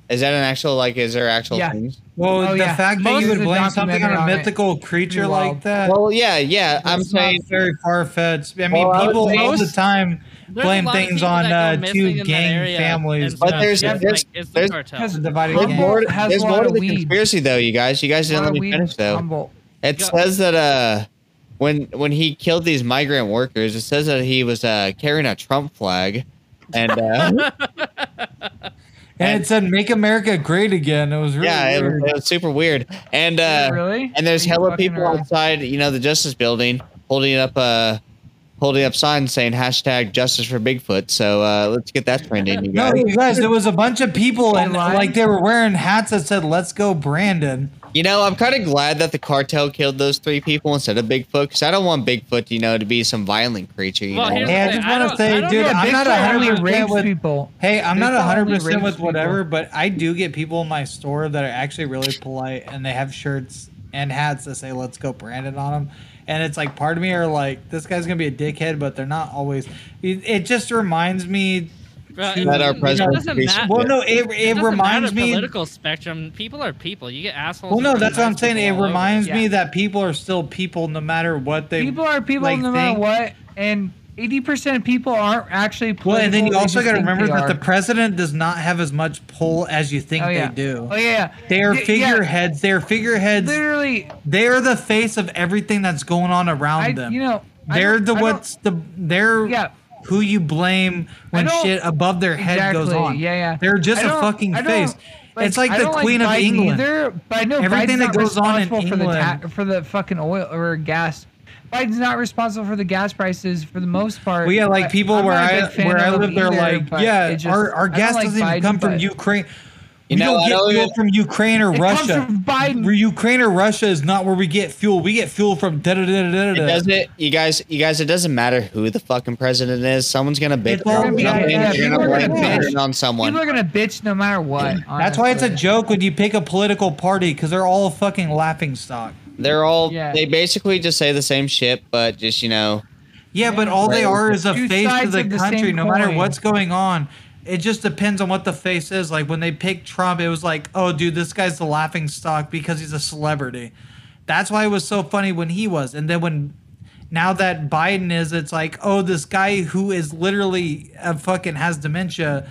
Is that an actual like? Is there actual Yeah. things? Well, Oh, the yeah. fact that you would blame something on a on it mythical creature pretty like that. Well, yeah, yeah. I'm saying very far fetched. I mean, Well, people say all the time There's a blame things on uh, two gang families. But stuff. there's- It's there's- like, it's the there's- cartel. Divided there's gang. more. has There's more to of the weed. conspiracy, though. You guys, you guys didn't let me finish though. Humboldt. It Go- says that uh, when when he killed these migrant workers, it says that he was uh carrying a Trump flag, and uh, and it said "Make America Great Again." It was really yeah, it was, it was super weird. And uh, really? and there's Are hella people around? outside, you know, the Justice Building, holding up uh holding up signs saying hashtag justice for Bigfoot. So uh, let's get that trending, you No, you guys, there was a bunch of people and Online? like they were wearing hats that said "Let's go, Brandon." You know, I'm kind of glad that the cartel killed those three people instead of Bigfoot because I don't want Bigfoot, you know, to be some violent creature. You Well, know, Hey, I just want to say, dude, I'm not Bigfoot only 100% with- people. Hey, I'm not Bigfoot 100 percent with whatever, people. but I do get people in my store that are actually really polite and they have shirts and hats that say "Let's go, Brandon" on them. And it's like part of me are like, this guy's gonna be a dickhead, but they're not always. It, it just reminds me. Bro, to- That our doesn't- it president doesn't Well, no, it, It it reminds me. Political spectrum. People are people. You get assholes. Well, no, that's what I'm saying. It people all over. reminds me Yeah. that people are still people, no matter what they. People are people like, no matter think. what, and eighty percent of people aren't actually. Well, and then you also got to remember they that the president does not have as much pull as you think oh, yeah. they do. Oh yeah, They are Y- yeah, figureheads. They're figureheads. literally, They are the face of everything that's going on around I them. you know they're the what's the they're Yeah. who you blame when shit above their head goes Exactly, on. yeah, yeah. They're just a fucking face. it's like I the Queen of Biden England. Either, but I know Everything Biden's that goes on in responsible for the England- ta- for the fucking oil or gas. Biden's not responsible for the gas prices for the most part. Well, yeah, like people where not a I big fan where I live, they're either, like, yeah, just- our our gas like doesn't even come from Ukraine. You we know, don't I get don't fuel even- from Ukraine or It Russia. comes from Biden. Where Ukraine or Russia is not where we get fuel. We get fuel from da da da da da It doesn't, you guys, you guys. It doesn't matter who the fucking president is. Someone's gonna bitch It's all gonna be- something. yeah, You're gonna blame bitch. on someone. People are gonna bitch no matter what. That's why it's a joke when you pick a political party because they're all fucking laughing stock. They're all. Yeah. They basically just say the same shit, but just you know. Yeah, but all they are is a Two face to the of the country, same no matter coin. what's going on. It just depends on what the face is. Like when they picked Trump, it was like, oh, dude, this guy's the laughing stock because he's a celebrity. That's why it was so funny when he was. And then when now that Biden is, it's like, oh, this guy who is literally uh, fucking has dementia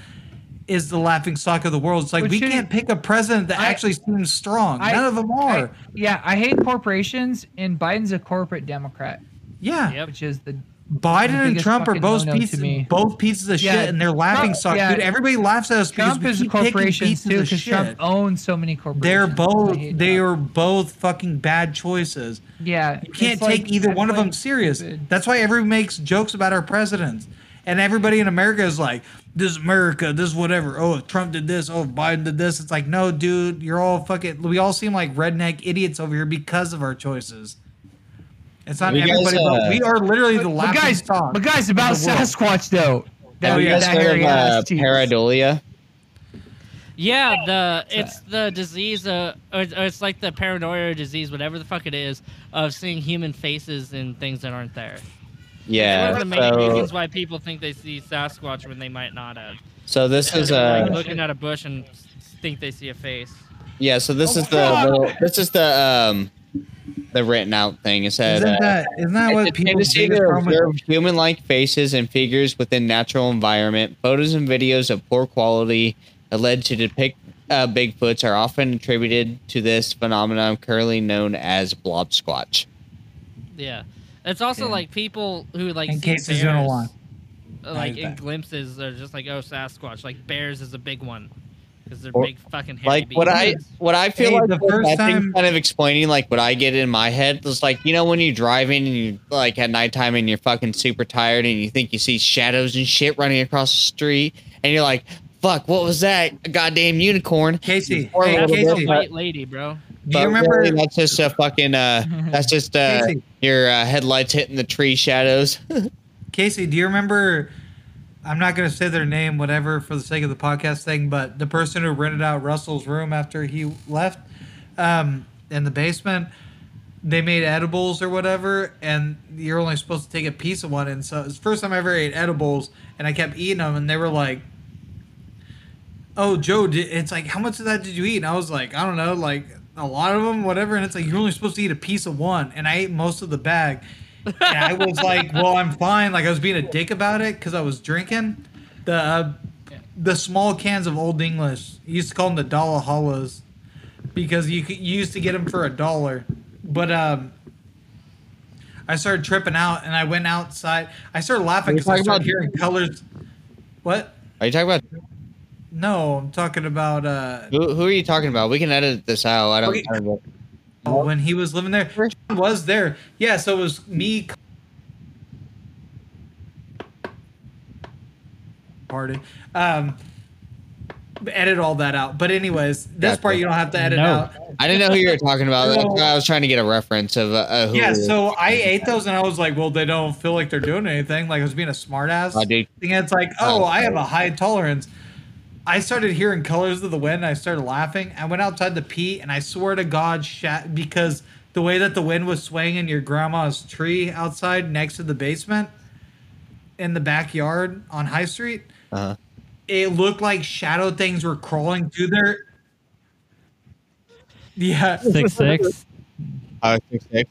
is the laughing stock of the world. It's like But we can't pick a president that I- actually seems strong. I- None of them are. I- yeah, I hate corporations, and Biden's a corporate Democrat, yeah. Yep. which is the Biden and Trump are both pieces, both pieces of Yeah, shit, and they're laughing Trump- stock. yeah. Dude, everybody laughs at us because Trump we is a keep picking corporation pieces too, of because shit. Trump owns so many corporations. They're both they Trump. are both fucking bad choices. Yeah, You can't it's like- take either it's one of them like serious. stupid. That's why everyone makes jokes about our presidents. And everybody in America is like, this is America, this is whatever. Oh, if Trump did this, oh, if Biden did this. It's like, no, dude, you're all fucking, we all seem like redneck idiots over here because of our choices. It's not You guys, everybody, but uh, we are literally the But laughing guys, stock. but guys, about of the world. Sasquatch though. That, Have you yeah, guys that heard of uh, pareidolia? Yeah, the it's the disease, uh, or, or it's like the paranoia disease, whatever the fuck it is, of seeing human faces and things that aren't there. Yeah. One of the main So, reasons why people think they see Sasquatch when they might not have. so this is They're, like uh looking at a bush and think they see a face. yeah. So this Oh, is the little, this is the um the written out thing. It said. Isn't uh, that, isn't that what a people tendency to observe human-like faces and figures within natural environment. Photos and videos of poor quality alleged to depict uh, Bigfoots are often attributed to this phenomenon, currently known as blob squatch. Yeah, it's also Yeah. like people who like In see case he's gonna bears, lie. uh, like in back. glimpses, are just like oh Sasquatch. Like bears is a big one because they're Or- big fucking hairy Like what I what I feel Hey, like the the first that time- kind of explaining like what I get in my head is like you know when you're driving and you like at nighttime and you're fucking super tired and you think you see shadows and shit running across the street and you're like fuck what was that a goddamn unicorn Casey, Or a hey, little That's a Casey, but- white lady, bro. Do you remember? really, that's just a fucking uh that's just uh Casey. your uh, headlights hitting the tree shadows Casey, do you remember? I'm not going to say their name, whatever, for the sake of the podcast thing, but the person who rented out Russell's room after he left um, in the basement, they made edibles or whatever, and you're only supposed to take a piece of one. And so it's the first time I ever ate edibles, and I kept eating them, and they were like, "Oh, Joe, it's like how much of that did you eat?" And I was like, "I don't know, like a lot of them, whatever." And it's like you're only supposed to eat a piece of one, and I ate most of the bag. and I was like, "Well, I'm fine." Like I was being a dick about it because I was drinking the uh, the small cans of Old English. You used to call them the dollar hollows because you, could, you used to get them for a dollar. But um, I started tripping out, and I went outside. I started laughing because I started about- hearing colors. What? are you talking about No, I'm talking about uh, who, who are you talking about we can edit this out I don't, Okay. I don't when he was living there. Was there? Yeah. So it was me. party. Um, edit all that out. But anyways, this Gotcha. part you don't have to edit No. out. I didn't know who you were talking about. That's I was trying to get a reference of uh, uh, who. Yeah, so I ate those and I was like, well, they don't feel like they're doing anything. Like I was being a smartass. I do. And it's like, oh, I have a high tolerance. I started hearing colors of the wind. And I started laughing. I went outside to pee, and I swear to God, shat because the way that the wind was swaying in your grandma's tree outside next to the basement in the backyard on High Street, Uh-huh. it looked like shadow things were crawling through there. Yeah, Six six. Oh, six, six.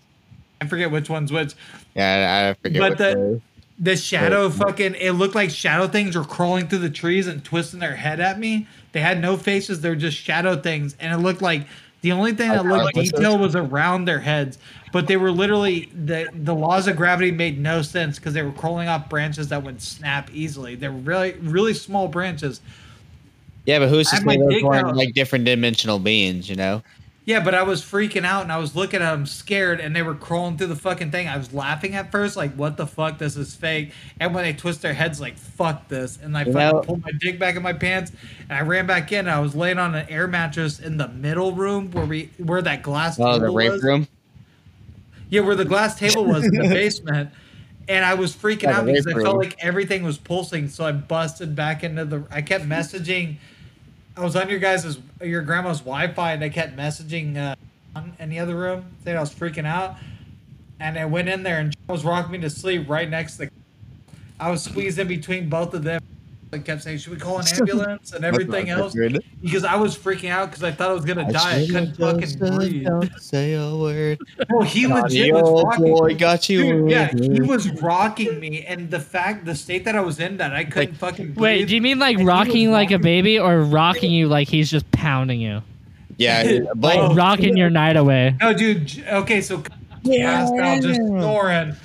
I forget which one's which. Yeah, I, I forget. But what the- it was. The shadow fucking it looked like shadow things were crawling through the trees and twisting their head at me. They had no faces, they're just shadow things. And it looked like the only thing that looked detailed was around their heads. But they were literally the the laws of gravity made no sense because they were crawling off branches that would snap easily. They were really really small branches. Yeah, but who's I to say those weren't like different dimensional beings? You know. Yeah, but I was freaking out and I was looking at them scared and they were crawling through the fucking thing. I was laughing at first, like, what the fuck? This is fake. And when they twist their heads, like, fuck this. And I You fucking know- pulled my dick back in my pants and I ran back in. And I was laying on an air mattress in the middle room where we where that glass Oh, the table rape was. room. Yeah, where the glass table was in the basement. And I was freaking out because I rape felt like everything was pulsing. So I busted back into the. I kept messaging. I was on your guys' your grandma's Wi-Fi, and I kept messaging uh, in the other room, saying I was freaking out. And I went in there, and was rocking me to sleep right next to. the I was squeezed in between both of them. I kept saying, "Should we call an ambulance?" and everything else because I was freaking out because I thought I was gonna die. I couldn't fucking breathe. Don't say a word. No, he legit was rocking. boy got you. Dude, yeah, he me. was rocking me, and the fact, the state that I was in, that I couldn't fucking. Breathe. Wait, do you mean like And he rocking like a rocking- baby or rocking you like he's just pounding you? Yeah, Like Oh. rocking your night away. No, dude. Okay, so passed out, just snoring,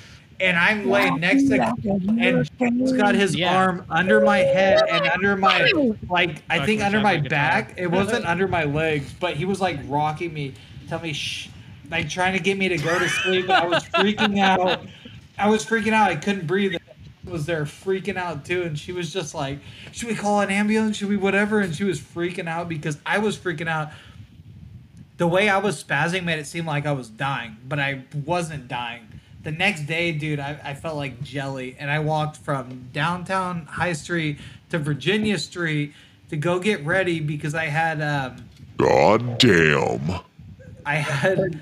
and I'm laying next to, and he's got his Yeah. arm under my head and under my, like I think Fucking under my sounds like back. It wasn't under my legs, but he was like rocking me, telling me shh, like trying to get me to go to sleep. And I was freaking out. I was freaking out. I couldn't breathe. Was there freaking out too, and she was just like, "Should we call an ambulance? Should we whatever?" And she was freaking out because I was freaking out the way I was spazzing made it seem like I was dying, but I wasn't dying. The next day, dude, I, I felt like jelly, and I walked from downtown High Street to Virginia Street to go get ready because I had um God damn. I had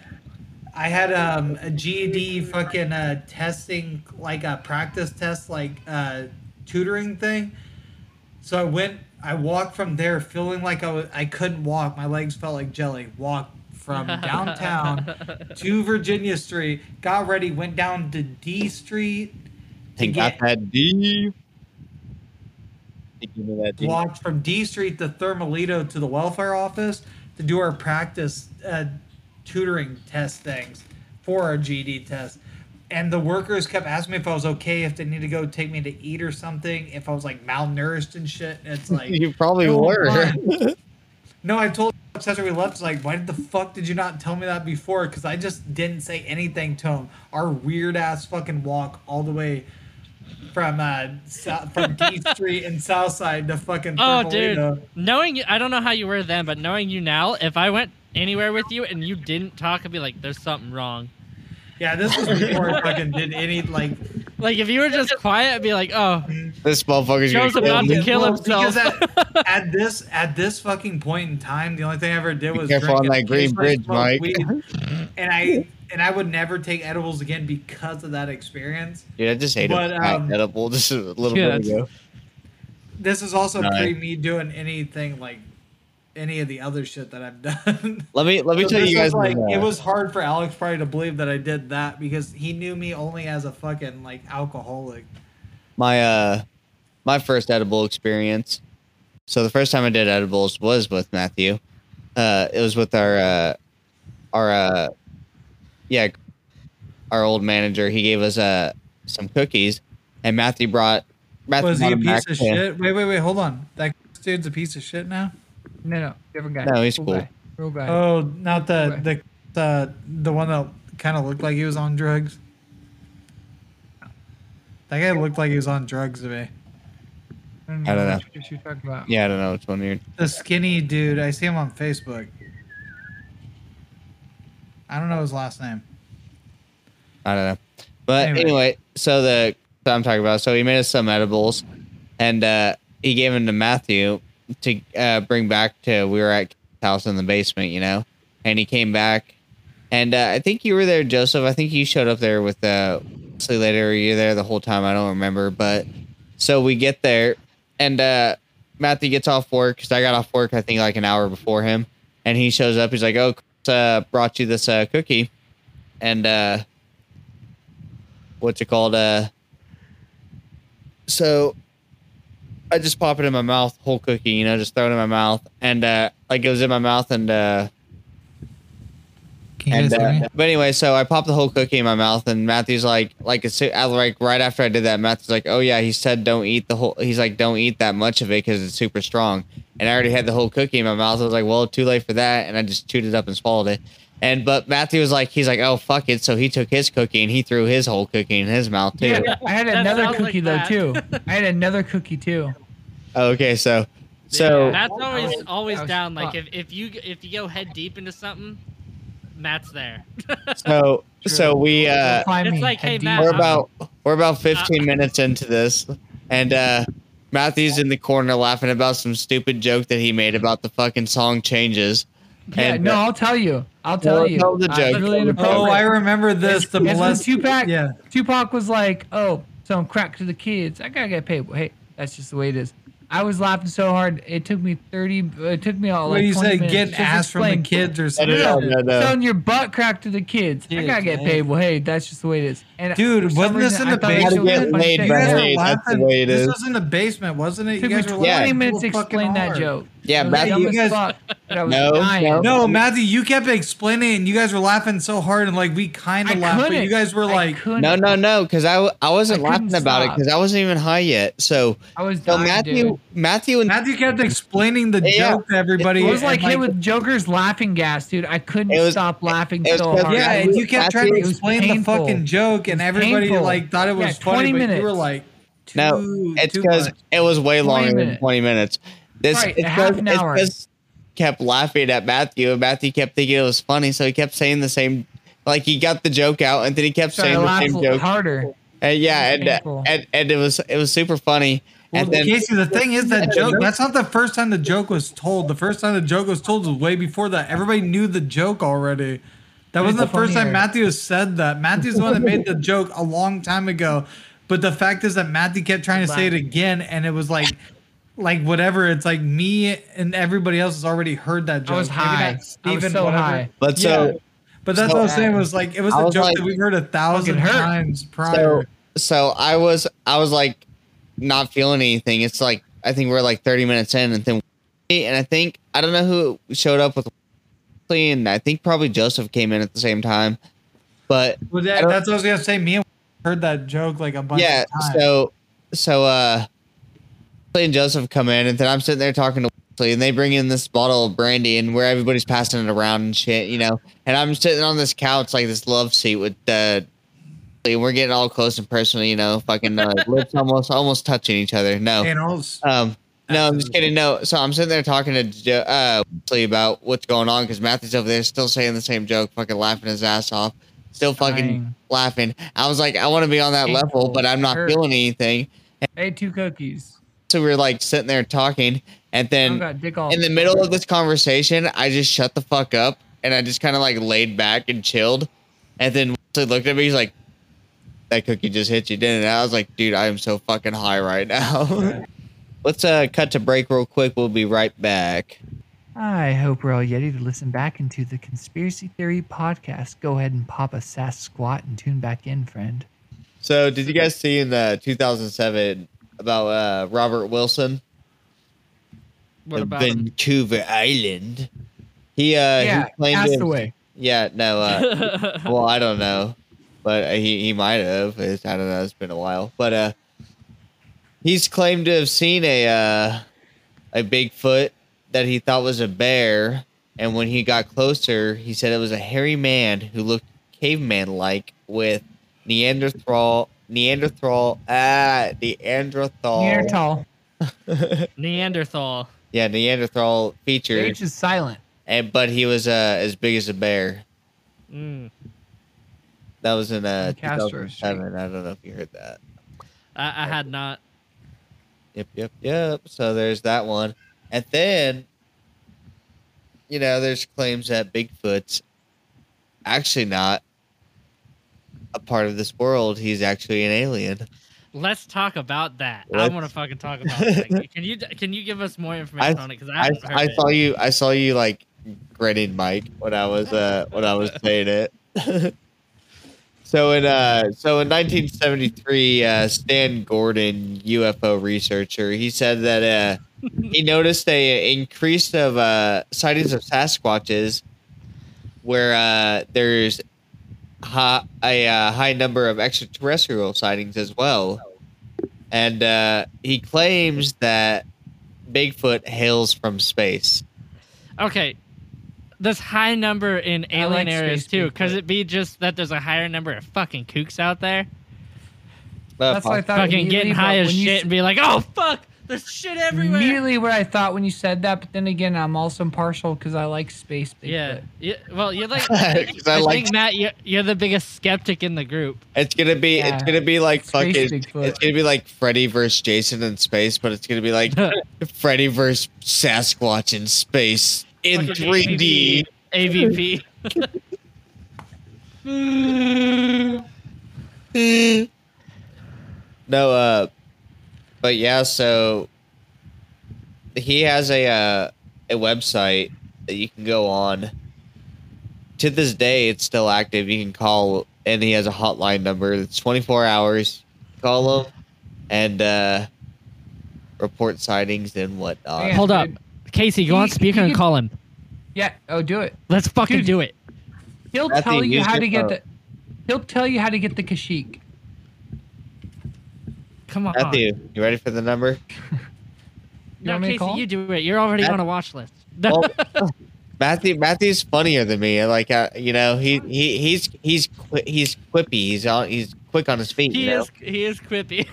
I had um a GED fucking uh testing like a practice test like uh tutoring thing. So I went I walked from there feeling like I was I couldn't walk. My legs felt like jelly. Walked from downtown to Virginia Street, got ready, went down to D Street to Think got that D. Think you know that D. walked from D Street to Thermalito to the welfare office to do our practice uh, tutoring test things for our GED test. And the workers kept asking me if I was okay, if they need to go take me to eat or something, if I was like malnourished and shit. And it's like, You probably No, were. No, I told him after we left, like, why the fuck did you not tell me that before? Because I just didn't say anything to him. Our weird ass fucking walk all the way from uh south, from D Street and Southside to fucking Oh, dude. Knowing you, I don't know how you were then, but knowing you now, if I went anywhere with you and you didn't talk, I'd be like, "There's something wrong." Yeah, this was before I fucking did any like. Like if you were just quiet, I'd be like, "Oh, this motherfucker's Joe's gonna about me. to kill Well, himself." Because at, at this at this fucking point in time, the only thing I ever did Be was careful on drink and that green bridge, Mike. weed. and I and I would never take edibles again because of that experience. Dude, I just ate But, a fat um, edible just a little Yeah, bit ago. This is also No, pre me doing anything like any of the other shit that I've done. Let me let me So tell you guys. like it was hard for Alex probably to believe that I did that because he knew me only as a fucking like alcoholic. my uh my first edible experience. So the first time I did edibles was with Matthew. Uh, it was with our uh, our uh, yeah, our old manager. He gave us uh some cookies, and Matthew brought. Matthew Was he a piece of shit? Wait, wait, wait, hold on. That dude's a piece of shit now. No, no, different guy. No, he's Cool cool. guy. Real guy. Oh, not the Right. the the the one that kind of looked like he was on drugs. That guy looked like he was on drugs to me. I don't I don't know. What you're talking about. Yeah, I don't know which one you're. The skinny dude. I see him on Facebook. I don't know his last name. I don't know. But Anyway. anyway, so the that I'm talking about. So he made us some edibles, and uh, he gave them to Matthew to uh, bring back to. We were at house in the basement, you know, and he came back, and uh, I think you were there, Joseph. I think you showed up there with uh, later. You were there the whole time? I don't remember, but so we get there, and uh, Matthew gets off work because I got off work. I think like an hour before him, and he shows up. He's like, "Oh, Chris, uh, brought you this uh, cookie," and uh, what's it called? Uh, so I just pop it in my mouth, whole cookie, you know, just throw it in my mouth, and uh, like it was in my mouth, and uh, and guys hear me? uh, but anyway, so I popped the whole cookie in my mouth, and Matthew's like, like it's like right after I did that, Matthew's like, oh yeah, he said don't eat the whole. He's like, don't eat that much of it because it's super strong. And I already had the whole cookie in my mouth. I was like, well, too late for that, and I just chewed it up and swallowed it. And but Matthew was like, he's like, oh fuck it, so he took his cookie and he threw his whole cookie in his mouth too. Yeah, I had another sounds like cookie though too. I had another cookie too. Okay, so so that's always always down. Like if, if you if you go head deep into something, Matt's there. so so we uh It's like, hey, Matt, we're about we're about 15 minutes into this and uh matthew's in the corner laughing about some stupid joke that he made about the fucking song changes Yeah, and, no, uh, I'll tell you. I'll tell Well, you. tell the Uh, joke. it's really Oh, I remember this. The It's when molest. Tupac, Yeah. Tupac was like, "Oh, some crack to the kids. I gotta get paid." Well, hey, that's just the way it is. I was laughing so hard. It took me thirty. Uh, it took me uh, all What like do you say? minutes Getting just ass from the kids or something? no, no, no. Selling your butt crack to the kids. I gotta get man. paid. Well, hey, that's just the way it is. And Dude, wasn't this reason, in the thought it was basement? a Get laid You guys were Hey, that's the laughing. way it this was in the basement, wasn't it? You Took me guys were twenty laughing minutes to explain that joke. Yeah, Matthew, you guys- fuck, but I was No, no. No, Matthew, you kept explaining, and you guys were laughing so hard, and like we kind of laughed, but couldn't. you guys were I like, couldn't. no no no because I wasn't I couldn't laughing about it because i wasn't even high yet so I was so matthew dude. matthew and Matthew kept explaining the Yeah. joke to everybody. It was like and, hit with Joker's laughing gas, dude. I couldn't was- stop laughing it was so 'cause- hard. Yeah, and you kept trying to Matthew- It was explain the fucking joke, and everybody painful. like thought it was Yeah, funny, 20 but you were like, too, no it's because it was way 20 longer than 20 minutes this Right, it's half 'cause- an it's hour. 'cause kept laughing at matthew and matthew kept thinking it was funny so he kept saying the same like he got the joke out and then he kept Started saying the same joke harder. and yeah It was and, uh, painful. and and it was it was super funny Well, and then Casey, the thing is that joke. That's not the first time the joke was told. The first time the joke was told was way before that. Everybody knew the joke already. That wasn't the first time. Matthew said that. Matthew's the one that made the joke a long time ago. But the fact is that Matthew kept trying to say it again, and it was like, like whatever. It's like me and everybody else has already heard that joke. I was Maybe not high. I was so whatever. high. but so Yeah. But that's So- what I was saying was like it was I a was joke like- that we've heard a thousand times so prior. so I was I was like not feeling anything. It's like I think we're like 30 minutes in and then and I think I don't know who showed up with and I think probably Joseph came in at the same time. But Well, that, that's what I was gonna say. Me and heard that joke like a bunch yeah, of times. so so uh Wesley and Joseph come in and then I'm sitting there talking to Wesley and they bring in this bottle of brandy and where everybody's passing it around and shit, you know. And I'm sitting on this couch like this love seat with uh and we're getting all close and personal, you know, fucking uh, lips almost almost touching each other. No. Panels. Um, no, I'm just kidding. No, so I'm sitting there talking to Jo- uh, Wesley about what's going on because Matthew's over there still saying the same joke, fucking laughing his ass off, still fucking Dying. laughing. I was like, I want to be on that Painful. level, but I'm not Hurt. feeling anything. Ate two cookies. So we were like sitting there talking, and then got dick in the middle of this conversation, I just shut the fuck up and I just kind of like laid back and chilled. And then he looked at me, he's like, "That cookie just hit you, didn't it?" I was like, "Dude, I am so fucking high right now." Let's uh cut to break real quick. We'll be right back. I hope we're all ready to listen back into the Conspiracy Theory podcast. Go ahead and pop a sass squat and tune back in, friend. So, did you guys see in the 2007 about uh, Robert Wilson, What of about him? Vancouver Island? He uh yeah, he claimed passed to- away. Yeah, no. Uh, well, I don't know, but he he might have. It's, I don't know. It's been a while, but uh, he's claimed to have seen a uh, a Bigfoot that he thought was a bear, and when he got closer, he said it was a hairy man who looked caveman like with Neanderthal Neanderthal ah Neanderthal Neanderthal. Neanderthal. yeah, Neanderthal featured, H is silent. and but he was uh, as big as a bear. Mm. That was in uh, On Castro 2007. I don't know if you heard that. I, I had not. Yep, yep, yep. So there's that one. And then, you know, there's claims that Bigfoot's actually not a part of this world. He's actually an alien. Let's talk about that. I Let's- want to fucking talk about that. Can you can you give us more information I- on it? Because I, I, I saw you. I saw you like grinning, Mike, when I was uh when I was saying it. so in uh so in 1973, uh, Stan Gordon, UFO researcher, he said that uh he noticed a increase of uh sightings of Sasquatches, where uh there's hi- a uh, high number of extraterrestrial sightings as well, and uh, he claims that Bigfoot hails from space. Okay. This high number in alien like areas space too. Could Bigfoot. it be just that there's a higher number of fucking kooks out there? Uh, That's what I thought. fucking immediately, getting high as when you shit and be like, oh fuck, there's shit everywhere. Immediately what I thought when you said that, but then again, I'm also impartial because I like space. Bigfoot. Yeah. yeah. Well, you're like, 'Cause I I, like- think Matt, you're, you're the biggest skeptic in the group. It's gonna be it's gonna be like Space fucking Bigfoot. it's gonna be like Freddy versus Jason in space, but it's gonna be like Freddy versus Sasquatch in space in Fucking 3D. AVP. No, uh, but yeah, so he has a uh, a website that you can go on. To this day, it's still active. You can call, and he has a hotline number. It's twenty four hours. Call him and uh, report sightings and whatnot. Yeah. Hold up. Casey, go He- on speaker and call him. Yeah. Oh, do it. Let's fucking Dude. do it. He'll Matthew, tell you how your to get the. He'll tell you how to get the Kashyyyk. Come on. Matthew, you ready for the number? You No, want me to Casey, you do it. You're already Matt- on a watch list. Well, Matthew Matthew's funnier than me. Like uh, you know, he he he's he's qui- he's quippy. He's on he's quick on his feet. he you know? is he is quippy.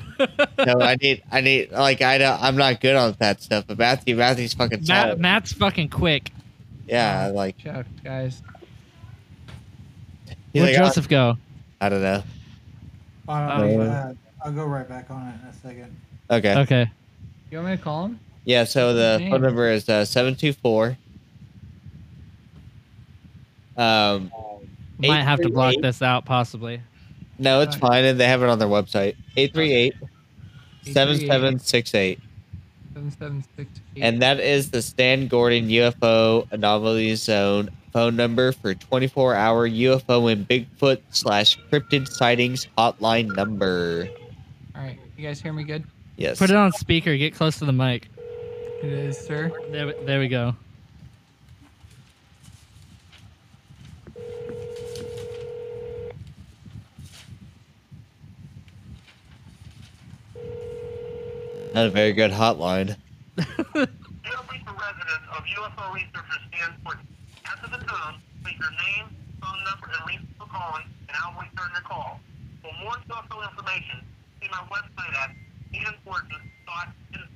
no, I need I need like I don't, I'm not good on that stuff. But Matthew Matthew's fucking Matt. Matt's fucking quick. Yeah, like Shout out, guys. Where'd like, "Oh, Joseph go? I, I don't know. I Oh, don't know. Yeah. I'll go right back on it in a second. Okay. Okay. You want me to call him? Yeah. So the phone number is uh, seven two four. Um. Might have to block this out possibly. No, it's Fine. fine, and they have it on their website. 838 7768. Seven seven six eight. And that is the Stan Gordon UFO Anomaly Zone phone number for 24 hour UFO and Bigfoot slash cryptid sightings hotline number. All right, you guys hear me good? Yes. Put it on speaker. Get close to the mic. It is, sir. There, we- there we go. Not a very good hotline. Interlink the residence of UFO researcher Stan Gordon. After the tone, leave your name, phone number, and reason for calling, and I'll return your call. For more UFO information, see my website at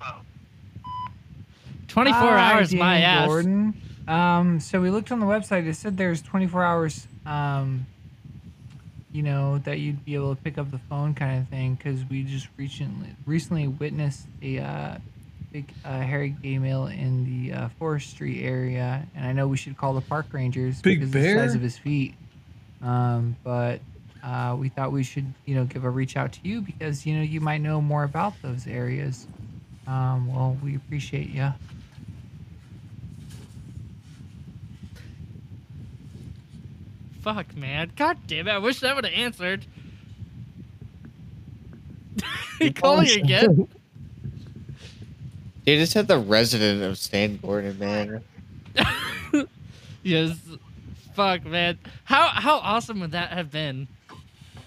stangordon.info. 24 Hi, hours, my Dan ass. Gordon. Um, so we looked on the website. It said there's 24 hours. Um, you know that you'd be able to pick up the phone, kind of thing, because we just recently recently witnessed a uh, big uh, hairy gay male in the uh, forestry area, and I know we should call the park rangers Big because of the size of his feet. Um, but uh, we thought we should, you know, give a reach out to you because you know you might know more about those areas. Um, well, we appreciate you. Fuck, man. God damn it. I wish that would have answered. he called calling again? They just had the resident of Stan Gordon, man. yes. Fuck, man. How how awesome would that have been?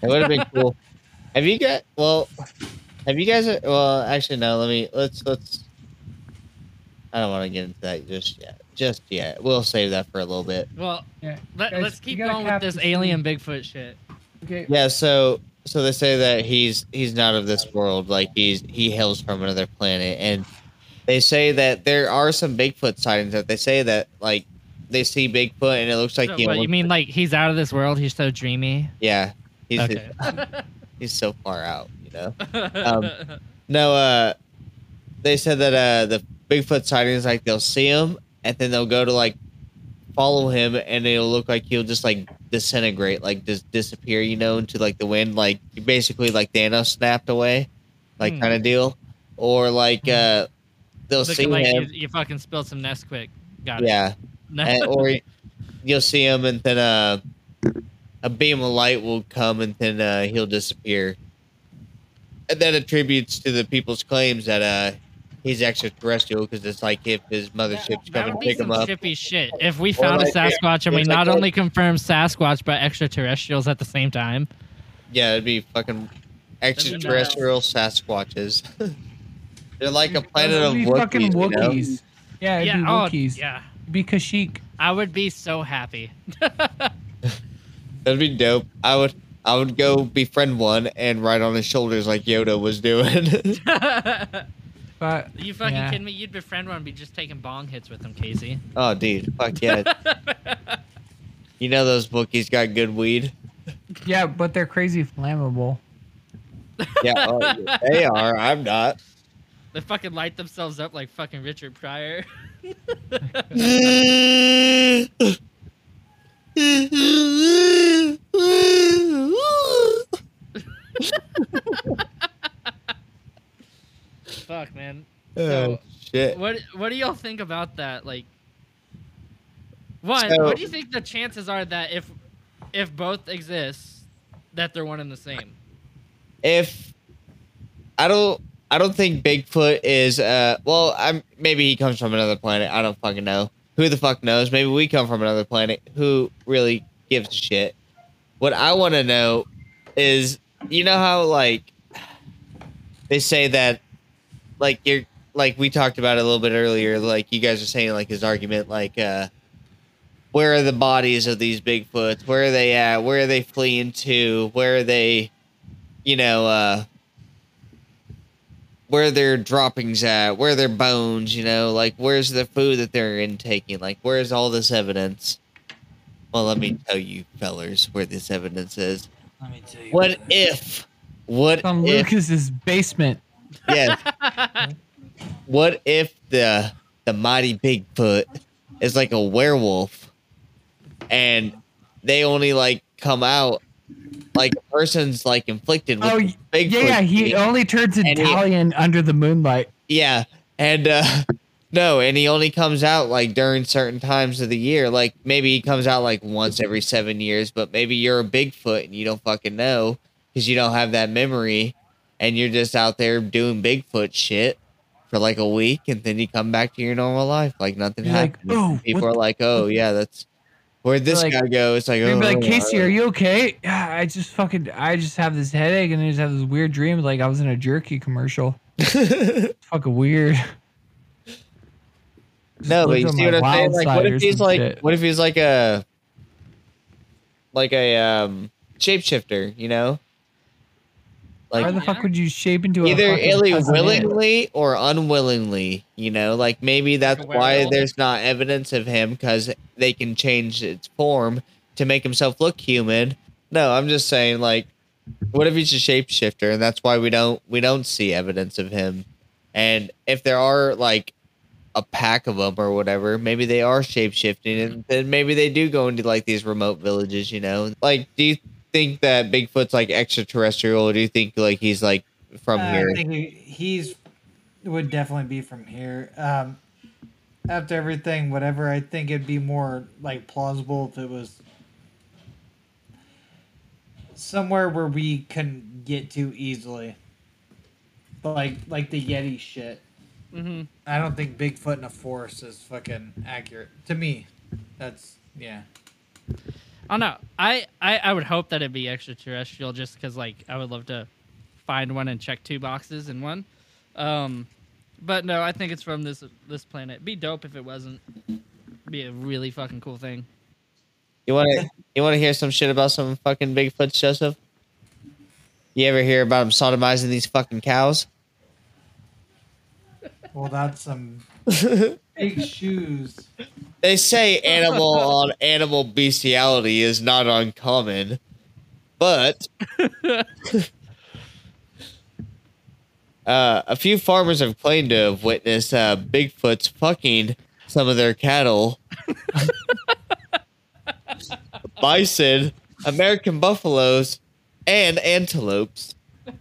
It would have been cool. Have you got well? Have you guys? Well, actually, no. Let me let's let's. I don't want to get into that just yet. Just yet. We'll save that for a little bit. Well, Yeah. let, Guys, let's keep going with this alien screen. Bigfoot shit. Okay. Yeah. So so they say that he's he's not of this world. Like he's he hails from another planet, and they say that there are some Bigfoot sightings. That they say that like they see Bigfoot, and it looks like So, he what, you mean like he's out of this world? He's so dreamy. yeah, he's Okay. he's so far out, you know. Um, No, uh, they said that uh, the Bigfoot sightings, like they'll see him and then they'll go to like follow him, and it'll look like he'll just like disintegrate, like just disappear, you know, into like the wind, like basically like Thanos snapped away, like Hmm. kind of deal, or like uh, they'll see Looking like you, him, you fucking spilled some Nesquik. Got it. yeah, or you'll see him, and then uh, a beam of light will come, and then uh, he'll disappear. And that attributes to the people's claims that uh, he's extraterrestrial because it's like if his mothership's That come and would be pick him some up. trippy shit. If we found a like, there- Sasquatch and we there's like not a- only confirmed Sasquatch but extraterrestrials at the same time. Yeah, it'd be fucking extraterrestrial Sasquatches. They're like a planet of be Wookiees. fucking you know? Yeah, it'd yeah, be oh, Wookiees. yeah. It'd be Kashyyyk. I would be so happy. That'd be dope. I would. I would go befriend one and ride on his shoulders like Yoda was doing. But you fucking yeah. kidding me? You'd befriend one and be just taking bong hits with him, Casey. oh, dude, fuck yeah! you know those Wookiees got good weed. Yeah, but they're crazy flammable. Yeah, oh, yeah, they are. I'm not. They fucking light themselves up like fucking Richard Pryor. Fuck, man. oh So, shit! what what do y'all think about that? Like, one, So- what do you think the chances are that if if both exist, that they're one and the same? if I don't I don't think Bigfoot is uh well I'm maybe he comes from another planet. I don't fucking know. Who the fuck knows? Maybe we come from another planet. Who really gives a shit? What I want to know is you know how like they say that like you're like we talked about it a little bit earlier like you guys are saying like his argument like uh where are the bodies of these bigfoots where are they at where are they fleeing to where are they you know, uh, where their droppings at, where their bones, you know, like where's the food that they're intaking, like where's all this evidence? Well, let me tell you, fellers, where this evidence is. Let me tell you. What if? What From if? Lucas's basement. Yes. what if the the mighty Bigfoot is like a werewolf, and they only like come out like a person's like inflicted with Oh, Bigfoot yeah, yeah. He only turns And he- Italian under the moonlight. Yeah, and uh no, and he only comes out like during certain times of the year. Like maybe he comes out like once every seven years, but maybe you're a Bigfoot and you don't fucking know because you don't have that memory, and you're just out there doing Bigfoot shit for like a week, and then you come back to your normal life like nothing You're like, happened. "Oh, People are like, "Oh yeah, that's where'd this like- guy goes, It's like, oh, like, Casey, are you okay? Yeah, I just fucking, I just have this headache and I just have this weird dream, like I was in a jerky commercial. Fucking weird. Just No, but you see what I'm saying? Like, what if he's like, shit. what if he's like a, like a um shapeshifter? You know, Why like the fuck would you shape into a either fucking illy cousin Ed? willingly or unwillingly. You know, like maybe that's a why there's not evidence of him because they can change its form to make himself look human. No, I'm just saying, like, what if he's a shapeshifter and that's why we don't we don't see evidence of him? And if there are like a pack of them or whatever, maybe they are shapeshifting, and then maybe they do go into like these remote villages. You know, like, do you think that Bigfoot's like extraterrestrial, or do you think like he's like from Uh, here? I think he, he's would definitely be from here. Um, after everything, whatever, I think it'd be more like plausible if it was somewhere where we can get to easily. Like like the Yeti shit. hmm I don't think Bigfoot in a forest is fucking accurate to me. That's yeah. Oh no, I, I I would hope that it'd be extraterrestrial, just because like I would love to find one and check two boxes in one. Um, but no, I think it's from this this planet. Be dope if it wasn't. Be a really fucking cool thing. You want to you want to hear some shit about some fucking Bigfoot, Joseph? You ever hear about them sodomizing these fucking cows? Well, that's some big shoes. They say animal on animal bestiality is not uncommon, but uh, a few farmers have claimed to have witnessed uh, Bigfoot's fucking some of their cattle. Bison, American buffaloes, and antelopes. You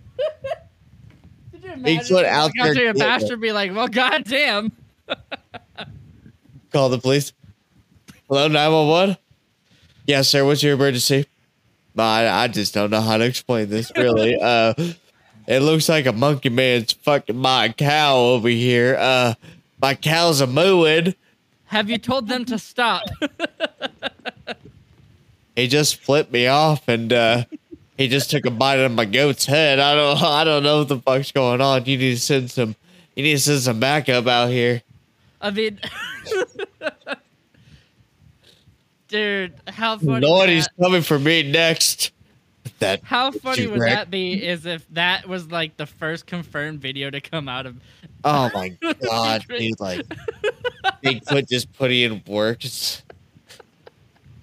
Bigfoot out there your pastor be like, well, goddamn. Call the police. Hello, 911? Yes, sir. What's your emergency? I, I just don't know how to explain this, really. uh, it looks like a monkey man's fucking my cow over here. Uh, my cow's a mooing. Have you told them to stop? He just flipped me off and uh, he just took a bite of my goat's head. I don't, I don't know what the fuck's going on. You need to send some, you need to send some backup out here. I mean, dude, how funny? Nobody's that- coming for me next. That How funny would wreck. that be? Is if that was like the first confirmed video to come out of. Oh my god, dude! Like Bigfoot just putting in work, it's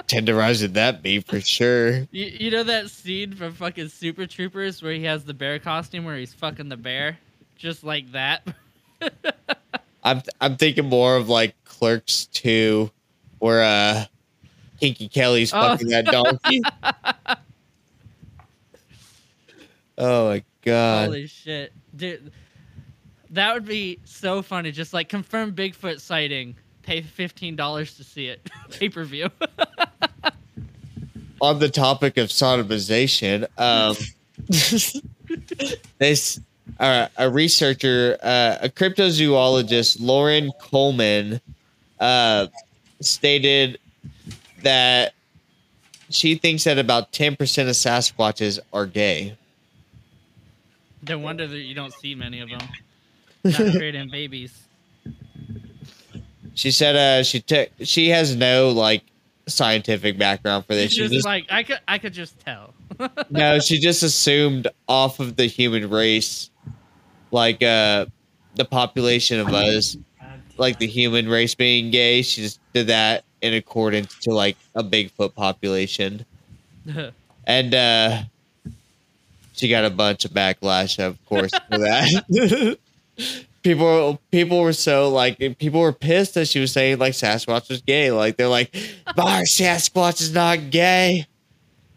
tenderizing that be for sure. You, you know that scene from fucking Super Troopers where he has the bear costume where he's fucking the bear, just like that. I'm I'm thinking more of like Clerks two, where uh Kinky Kelly's Oh. fucking that donkey. oh my god! Holy shit, dude! That would be so funny. Just like confirm Bigfoot sighting, pay fifteen dollars to see it, pay per view. On the topic of sodomization, um, this uh, a researcher, uh, a cryptozoologist, Loren Coleman, uh, stated that she thinks that about ten percent of Sasquatches are gay. no wonder that you don't see many of them. Not creating babies. She said uh, she took she has no like scientific background for this. It's She just just like I could, I could just tell. no, she just assumed off of the human race, like uh, the population of us, like the human race being gay. She just did that in accordance to like a Bigfoot population, and uh, she got a bunch of backlash, of course, for that. people, people were so like, people were pissed that she was saying like Sasquatch was gay. Like they're like, "Bar Sasquatch is not gay."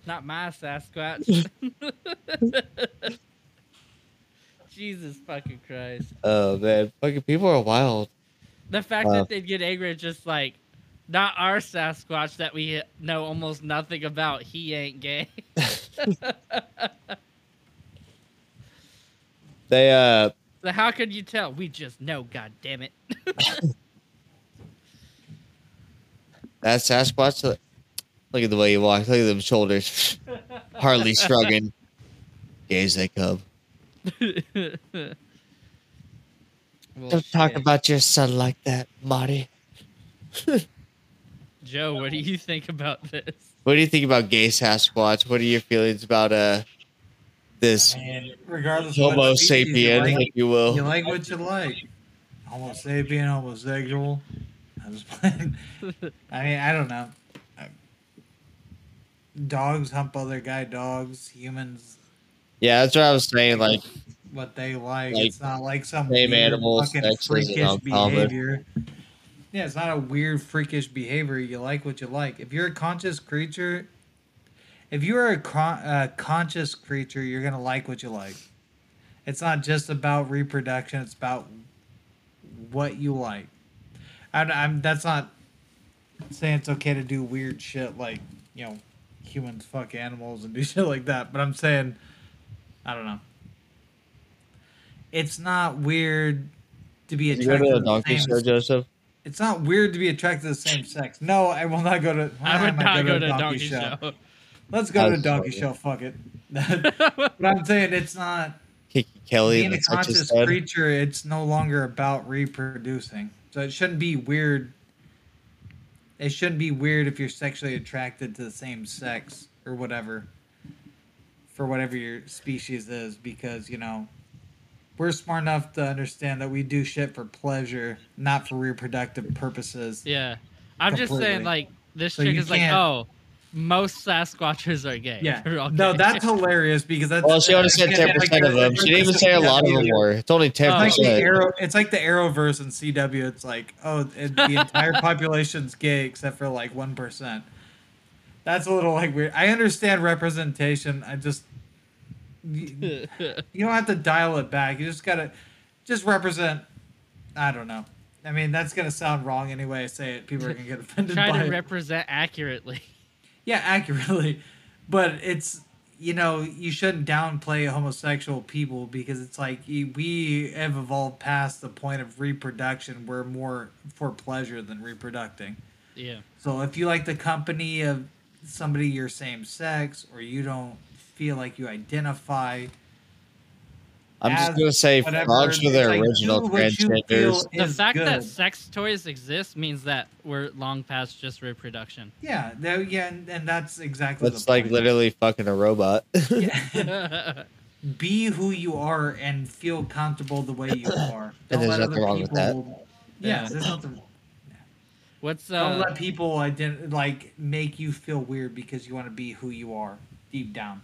Not my Sasquatch. Jesus fucking Christ. Oh man, fucking people are wild. The fact Wow. that they'd get angry at just like not our Sasquatch that we know almost nothing about. He ain't gay. They uh so how could you tell? We just know. God damn it. that Sasquatch. Look look at the way he walks. Look at them shoulders. Hardly shrugging. Gay as they come. Well, Don't talk about your son like that, Marty. Joe. What do you think about this? What do you think about gay Sasquatch? What are your feelings about uh this And regardless of Homo what species you sapien, like, if you will? you like what you like. Homo sapien, homosexual. I was playing. I mean, I don't know. Dogs hump other guy dogs. Humans, Yeah, that's what I was saying. Like, what they like. Like, it's not like some same weird animal fucking sex isn't freakish behavior. Yeah, it's not a weird freakish behavior. You like what you like. If you're a conscious creature, if you are a con- uh, conscious creature, you're gonna like what you like. It's not just about reproduction. It's about what you like. I'm, I'm that's not saying it's okay to do weird shit like you know humans fuck animals and do shit like that. But I'm saying I don't know. It's not weird to be you go attracted to to a the donkey same show, Joseph? it's not weird to be attracted to the same sex. No, I will not go to. I would might not go to a donkey show. Let's go to a donkey funny. show. Fuck it. but I'm saying it's not Kiki Kelly being a the such as conscious said. creature. It's no longer about reproducing. So it shouldn't be weird. It shouldn't be weird if you're sexually attracted to the same sex or whatever. for whatever your species is because you know we're smart enough to understand that we do shit for pleasure, not for reproductive purposes. Yeah. I'm just saying, like, this So chick is like, can't- oh, most Sasquatchers are gay. Yeah. They're No, gay. that's hilarious because that's. Well, she only said again, ten like percent of the- them. She didn't even say a lot of them were. It's only ten Oh. It's like the percent. arrow. It's like the Arrowverse in CW. It's like, oh, it, the entire population's gay except for like one percent. That's a little like weird. I understand representation. I just you, you don't have to dial it back. You just gotta just represent. I don't know. I mean, that's gonna sound wrong anyway. I say it. People are gonna get offended Try to it. represent accurately. Yeah, accurately. But it's you know you shouldn't downplay homosexual people because it's like we have evolved past the point of reproduction. We're more for pleasure than reproducting. Yeah. So if you like the company of somebody your same sex or you don't feel like you identify, I'm just gonna say frogs for it's their like, original do what you feel transgenders. The is fact that sex toys exist means that we're long past just reproduction. yeah, that- yeah, and, and that's exactly That's the like point. literally fucking a robot. yeah. be who you are and feel comfortable the way you are. And Don't there's let nothing other wrong with that. people- Yeah, Yeah. there's nothing. What's Don't uh? let people ident- like make you feel weird because you want to be who you are deep down.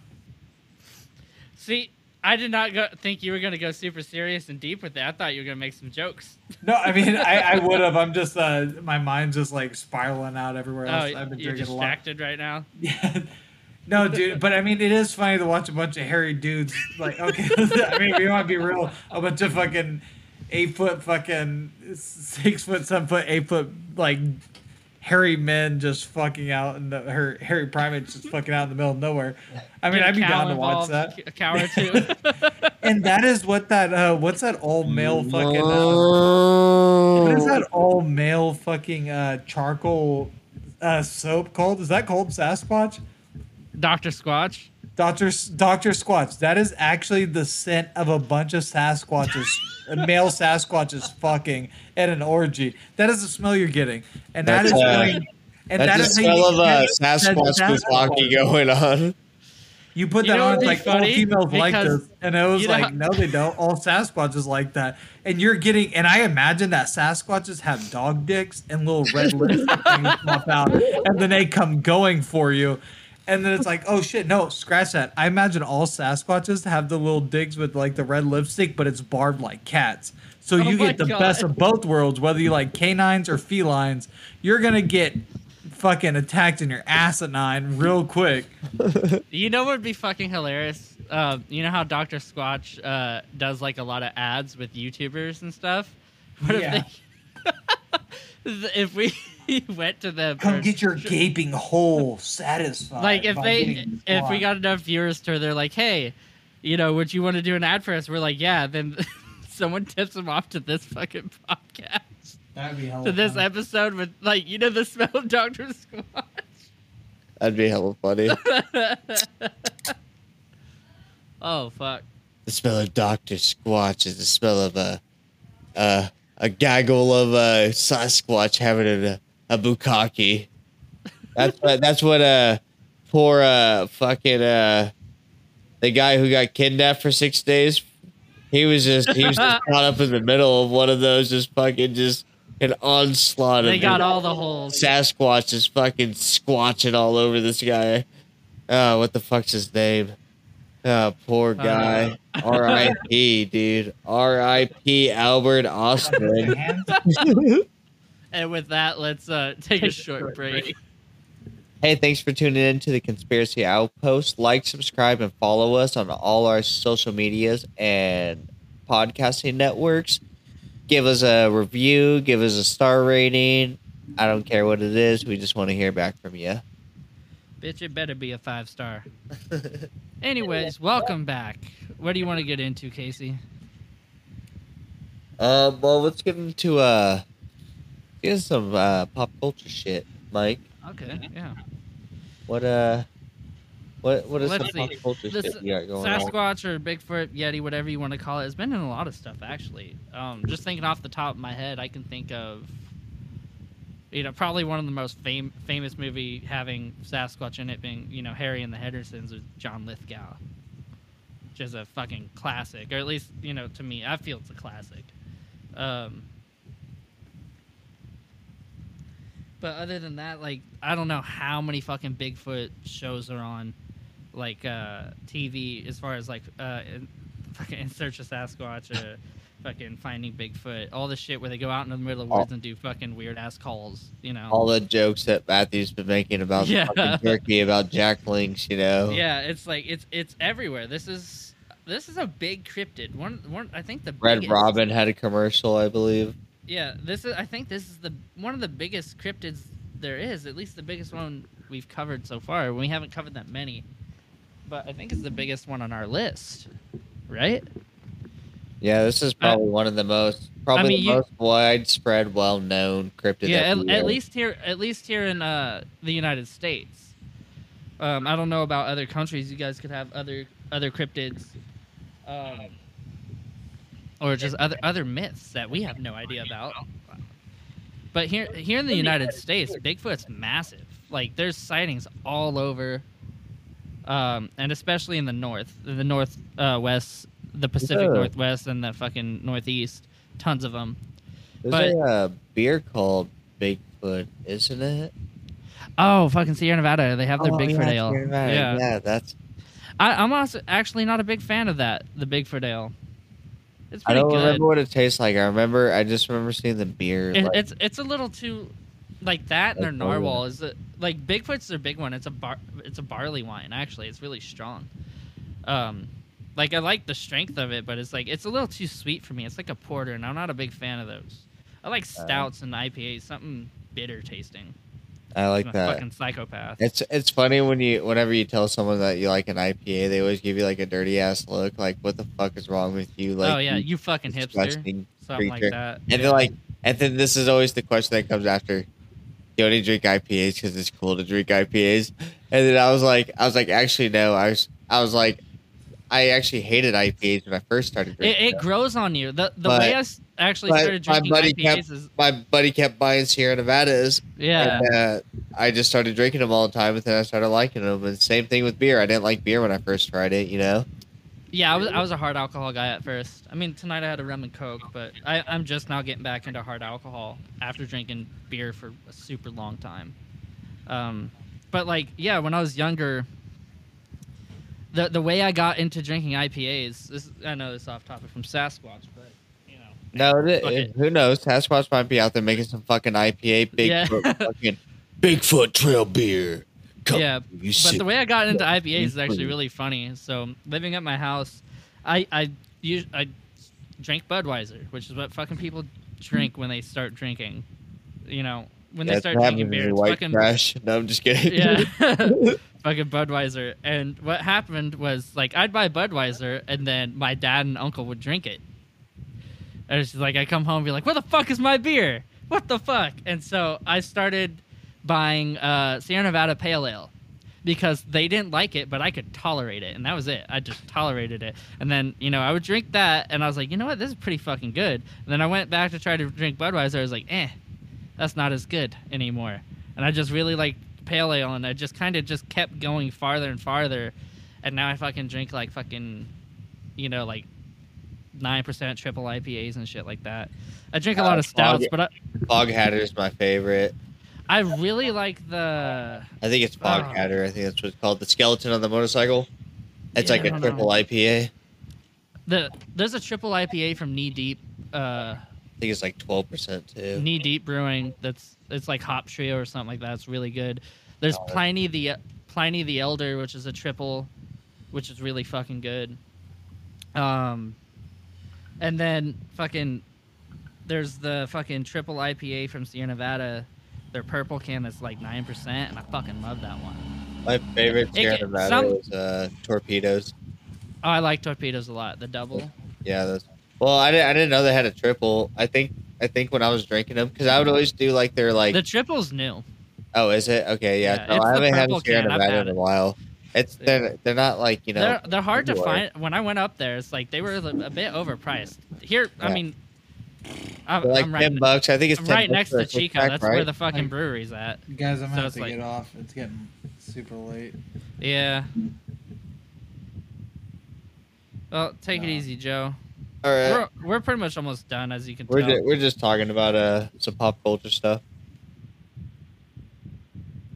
See, I did not go, think you were gonna go super serious and deep with that. I thought you were gonna make some jokes. No, I mean I, I would have. I'm just uh my mind's just like spiraling out everywhere Oh, else. I've been you're drinking a lot. distracted right now. Yeah. No, dude, but I mean, it is funny to watch a bunch of hairy dudes. Like, okay, I mean, we want to be real. A bunch of fucking eight foot, fucking six foot, seven foot, eight foot, like hairy men just fucking out in the her hairy primates just fucking out in the middle of nowhere. I mean, I'd be down to watch that. A cow or two. And that is what that uh, what's that all male fucking uh, what is that all male fucking uh charcoal uh soap called? Is that called Sasquatch? Doctor Squatch. Doctor Doctor Squatch. That is actually the scent of a bunch of Sasquatches, male Sasquatches fucking at an orgy. That is the smell you're getting, and that That's, is uh, going. And That's that the is how you smell of uh, get that Sasquatch Sasquatch. Going on. You put You that know on, what'd like all funny? females like Because this, and it was you know like, no, they don't. All Sasquatches like that, and you're getting. And I imagine that Sasquatches have dog dicks and little red lips that pop out, and then they come going for you, and then it's like, oh shit, no, scratch that. I imagine all Sasquatches have the little digs with like the red lipstick, but it's barbed like cats. So Oh you get the God. best of both worlds, whether you like canines or felines. You're gonna get fucking attacked in your asinine real quick. You know what would be fucking hilarious? Uh, you know how Doctor Squatch uh, does like a lot of ads with YouTubers and stuff. What Yeah. if they, if we went to them? Come get your gaping hole satisfied. like if they if we got enough viewers to they're like, hey, you know, would you want to do an ad for us? We're like, yeah. Then someone tips them off to this fucking podcast. That'd be hella To this fun. episode with like you know the smell of Doctor Squatch. That'd be hella funny. Oh fuck. the smell of Doctor Squatch is the smell of a a, a gaggle of a Sasquatch having a, a bukkake. That's what that's what uh poor uh fucking uh the guy who got kidnapped for six days. He was just he was just caught up in the middle of one of those, just fucking just an onslaught They of got all the holes. Sasquatch just fucking squatching all over this guy. Oh, what the fuck's his name? Oh, poor guy. R.I.P. Dude. R.I.P. Albert Ostman. And with that, let's uh, take a short break. Hey, thanks for tuning in to the Conspiracy Outpost. Like, subscribe, and follow us on all our social medias and podcasting networks. Give us a review, give us a star rating. I don't care what it is. We just want to hear back from you. Bitch, it better be a five star. Anyways, welcome back. What do you want to get into, Casey? Uh, well, let's get into uh, get into some uh pop culture shit, Mike. Okay, yeah. What uh, what what is Let's some pop culture This shit you got going on? Sasquatch or Bigfoot, Yeti, whatever you want to call it, has been in a lot of stuff actually. Um, just thinking off the top of my head, I can think of, you know, probably one of the most fam- famous movie having Sasquatch in it being, you know, Harry and the Hendersons with John Lithgow. which is a fucking classic, or at least you know to me, I feel it's a classic. Um, but other than that, like I don't know how many fucking Bigfoot shows are on, like uh, TV as far as like uh, in, fucking in search of Sasquatch or fucking finding Bigfoot, all the shit where they go out in the middle of the woods and do fucking weird ass calls, you know. All the jokes that Matthew's been making about Yeah. fucking turkey, about Jack Links, you know. Yeah, it's like it's it's everywhere. This is this is a big cryptid. One one I think the Red biggest, Robin had a commercial, I believe. Yeah, this is I think this is the one of the biggest cryptids there is. At least the biggest one we've covered so far. We haven't covered that many, but I think it's the biggest one on our list, right? Yeah, this is probably one of the most, probably Uh, mean, the you- most widespread, well-known cryptid. yeah, at, at least here, at least here in uh, the United States. Um, I don't know about other countries. You guys could have other other cryptids, um, or just other other myths that we have no idea about. But here here in the United States, Bigfoot's massive. Like there's sightings all over, um, and especially in the north, the north uh, west, the Pacific Yeah. Northwest, and the fucking Northeast. Tons of them. There's but- a uh, beer called Bigfoot, isn't it? Oh, fucking Sierra Nevada. They have their Oh, Bigfoot yeah, ale. Sierra Nevada. Yeah. yeah, that's. I, I'm also actually not a big fan of that, the Bigfoot ale. It's I pretty don't good. remember what it tastes like. I remember. I just remember seeing the beer. It, like, it's it's a little too like that and their Like, oh, narwhal is it like Bigfoot's their big one. It's a bar it's a barley wine actually. It's really strong. Um like I like the strength of it, but it's like it's a little too sweet for me. It's like a porter and I'm not a big fan of those. I like Uh, stouts and IPAs, something bitter tasting. I I'm like that. fucking psychopath. It's it's funny when you whenever you tell someone that you like an IPA, they always give you like a dirty ass look, like what the fuck is wrong with you? Like oh yeah, you fucking hipster. Something like that. And then like, and then this is always the question that comes after. You only drink IPAs because it's cool to drink IPAs. And then I was like, I was like, actually no. I was, I was like, I actually hated IPAs when I first started It, drinking. it them. grows on you. The the But- way I actually started my drinking buddy IPAs kept- is My buddy kept buying Sierra Nevadas, yeah. and uh, I just started drinking them all the time, and then I started liking them. And same thing with beer. I didn't like beer when I first tried it. You know. Yeah, I was I was a hard alcohol guy at first. I mean, tonight I had a rum and coke, but I, I'm just now getting back into hard alcohol after drinking beer for a super long time. Um, but like, yeah, when I was younger, the the way I got into drinking IPAs, this I know this is off topic from Sasquatch, but you know, No, it, it. who knows? Sasquatch might be out there making some fucking IPA, Yeah. Bigfoot, fucking Bigfoot Trail beer. Come, yeah. you But sick the way I got into IPAs is actually really funny. So living at my house, I I us- I drank Budweiser, which is what fucking people drink when they start drinking. You know, when they That's start drinking beer, it's white fucking trash. No, I'm just kidding. yeah, fucking Budweiser. And what happened was like I'd buy Budweiser, and then my dad and uncle would drink it. And it's like I come home and be like, "Where the fuck is my beer? What the fuck?" And so I started buying uh, Sierra Nevada Pale Ale because they didn't like it, but I could tolerate it, and that was it. I just tolerated it, and then you know I would drink that, and I was like, you know what, this is pretty fucking good. And then I went back to try to drink Budweiser. I was like, eh, that's not as good anymore. And I just really like pale ale, and I just kind of just kept going farther and farther, and now I fucking drink like fucking, you know, like nine percent triple IPAs and shit like that. I drink a lot Uh, of stouts, Fog- but I, Fog Hatter is my favorite. I really like the I think it's Fog Oh. Hatter. I think that's what it's called. The skeleton on the motorcycle. It's Yeah, like a triple know. IPA. the there's a triple IPA from Knee Deep. Uh, think it's like twelve percent too. Knee Deep Brewing. That's it's like Hop Trio or something like that. It's really good. There's Oh, Pliny the Pliny the Elder, which is a triple, which is really fucking good. Um, and then fucking there's the fucking triple IPA from Sierra Nevada. Their purple can that's like nine percent, and I fucking love that one. My favorite It Sierra can- Nevada some- is uh, torpedoes. Oh, I like torpedoes a lot. The double. Yeah, those. Well, I didn't. I didn't know they had a triple. I think. I think when I was drinking them, because I would always do like their like. the triple's new. oh, is it okay? Yeah. Yeah, no, I haven't had purple a Sierra can. I've Nevada in a while. It's they're they're not like you know. they're they're hard to everywhere. find. When I went up there, it's like they were a a bit overpriced. Here, I mean, I'm, like I'm ten right, bucks. I think it's I'm 10 right next to Chico. six-pack, That's right? where the fucking Like- brewery's at. Guys, I'm So gonna have to like- get off. It's getting super late. Yeah. Well, take it easy, Joe. All right. We're, we're pretty much almost done, as you can We're tell. just, we're just talking about uh some pop culture stuff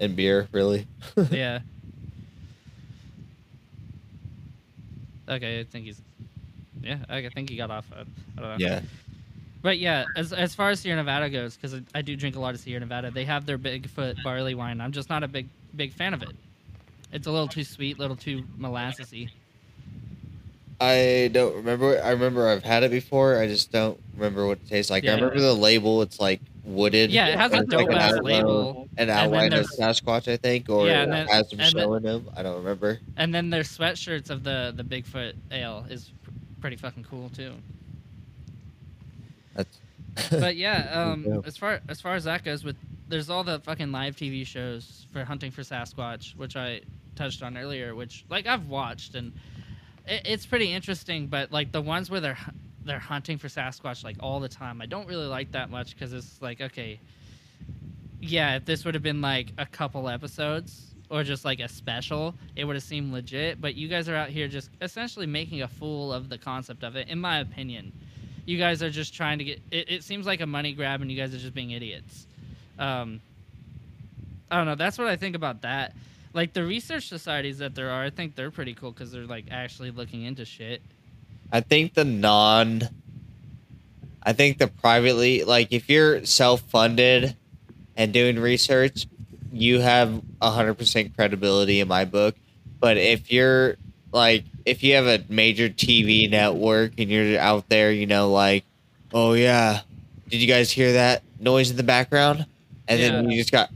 and beer, really. yeah. Okay, I think he's. Yeah, I think he got off. I, I don't know. Yeah. But yeah, as as far as Sierra Nevada goes, because I, I do drink a lot of Sierra Nevada, they have their Bigfoot barley wine. I'm just not a big big fan of it. It's a little too sweet, a little too molassesy. I don't remember. I remember I've had it before. I just don't remember what it tastes like. Yeah. I remember the label. It's like wooded. Yeah, it has a It's like dope an label. An outline of Sasquatch, I think, or Yeah, then- has some in them. I don't remember. And then their sweatshirts of the the Bigfoot ale is pretty fucking cool too. That's. but yeah, um, as far as far as that goes, with there's all the fucking live TV shows for hunting for Sasquatch, which I touched on earlier, which like I've watched and it, it's pretty interesting. But like the ones where they're they're hunting for Sasquatch like all the time, I don't really like that much because it's like okay, yeah, if this would have been like a couple episodes or just like a special, it would have seemed legit. But you guys are out here just essentially making a fool of the concept of it, in my opinion. You guys are just trying to get. It, it seems like a money grab, and you guys are just being idiots. Um, I don't know. That's what I think about that. Like the research societies that there are, I think they're pretty cool because they're like actually looking into shit. I think the non. I think the privately, like if you're self-funded and doing research, you have hundred percent credibility in my book. But if you're like, if you have a major TV network and you're out there, you know, like, oh yeah, did you guys hear that noise in the background? And then you just got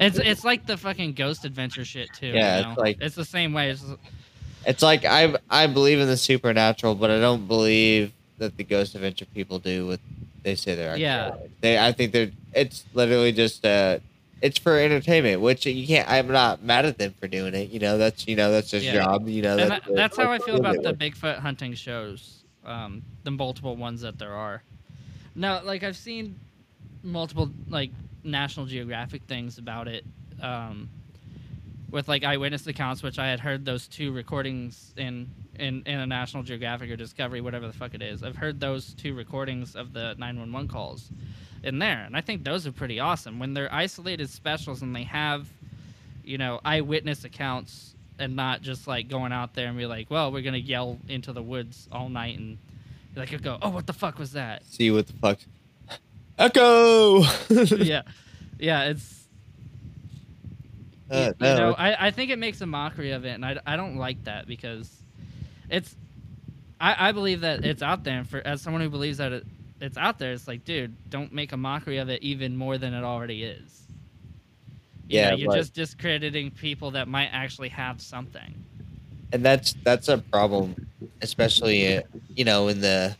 It's it's like the fucking ghost adventure shit too. Yeah, you it's like- it's the same way. It's, It's like I I believe in the supernatural, but I don't believe that the ghost adventure people do what they say they're. Yeah. They I think they're. It's literally just uh, it's for entertainment, which you can't. I'm not mad at them for doing it. You know, that's you know that's their Yeah. job. You know, and that's, that, that's how I feel about the Bigfoot hunting shows, um, the multiple ones that there are. Now, like I've seen multiple like National Geographic things about it, um, with like eyewitness accounts, which I had heard those two recordings in in in a National Geographic or Discovery, whatever the fuck it is. I've heard those two recordings of the nine one one calls in there, and I think those are pretty awesome when they're isolated specials and they have you know, eyewitness accounts and not just like going out there and be like, well, we're gonna yell into the woods all night and like go, oh, what the fuck was that? See what the fuck. Echo. yeah, yeah, it's Uh, you no, know, I, I think it makes a mockery of it, and I, I don't like that because it's I, I believe that it's out there, and for as someone who believes that it, it's out there, it's like, dude, don't make a mockery of it even more than it already is. You Yeah, know, you're but- just discrediting people that might actually have something. and that's that's a problem, especially uh, you know in the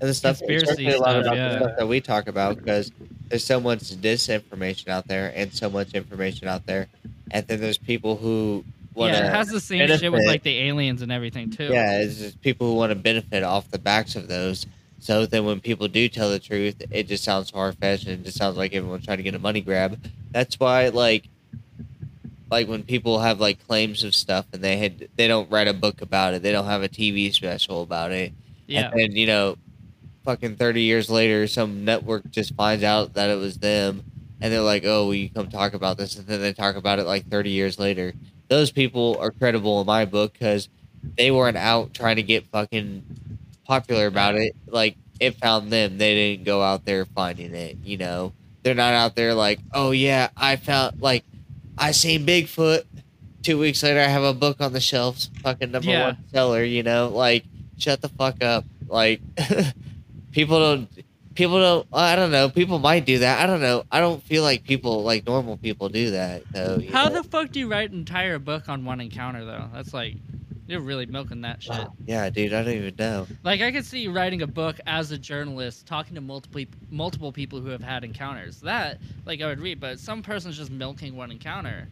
in the stuff, Conspiracy a lot stuff, about yeah. the stuff that we talk about because there's so much disinformation out there and so much information out there, and then there's people who want yeah, it has the same shit with like the aliens and everything too. yeah, it's just people who want to benefit off the backs of those. So then when people do tell the truth, it just sounds far fetched and it just sounds like everyone's trying to get a money grab. That's why like like when people have like claims of stuff and they had they don't write a book about it, they don't have a TV special about it. yeah, And then, you know, fucking 30 years later, some network just finds out that it was them. And they're like, oh, you come talk about this? And then they talk about it like 30 years later. Those people are credible in my book because they weren't out trying to get fucking popular about it. Like, it found them. They didn't go out there finding it, you know? They're not out there like, oh, yeah, I found, like, I seen Bigfoot. Two weeks later, I have a book on the shelves. Fucking number Yeah. one seller, you know? Like, shut the fuck up. Like, people don't. People don't. I don't know. People might do that. I don't know. I don't feel like people, like normal people, do that. Though. How know? the fuck do you write an entire book on one encounter though? That's like you're really milking that uh, shit. Yeah, dude. I don't even know. Like I could see you writing a book as a journalist, talking to multiple multiple people who have had encounters. That like I would read, but some person's just milking one encounter.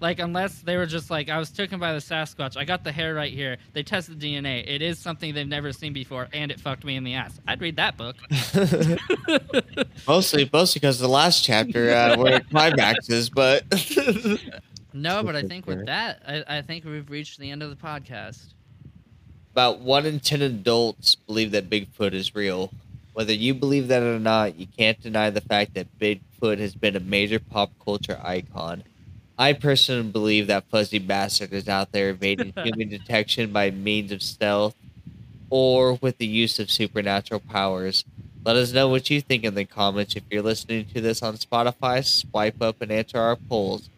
Like unless they were just like I was taken by the Sasquatch, I got the hair right here. They tested DNA. It is something they've never seen before, and it fucked me in the ass. I'd read that book. mostly, mostly because the last chapter uh, where it climaxes, but No, but I think with that, I, I think we've reached the end of the podcast. about one in ten adults believe that Bigfoot is real. Whether you believe that or not, you can't deny the fact that Bigfoot has been a major pop culture icon. I personally believe that Fuzzy Bastard is out there evading human detection by means of stealth or with the use of supernatural powers. Let us know what you think in the comments. If you're listening to this on Spotify, swipe up and answer our polls.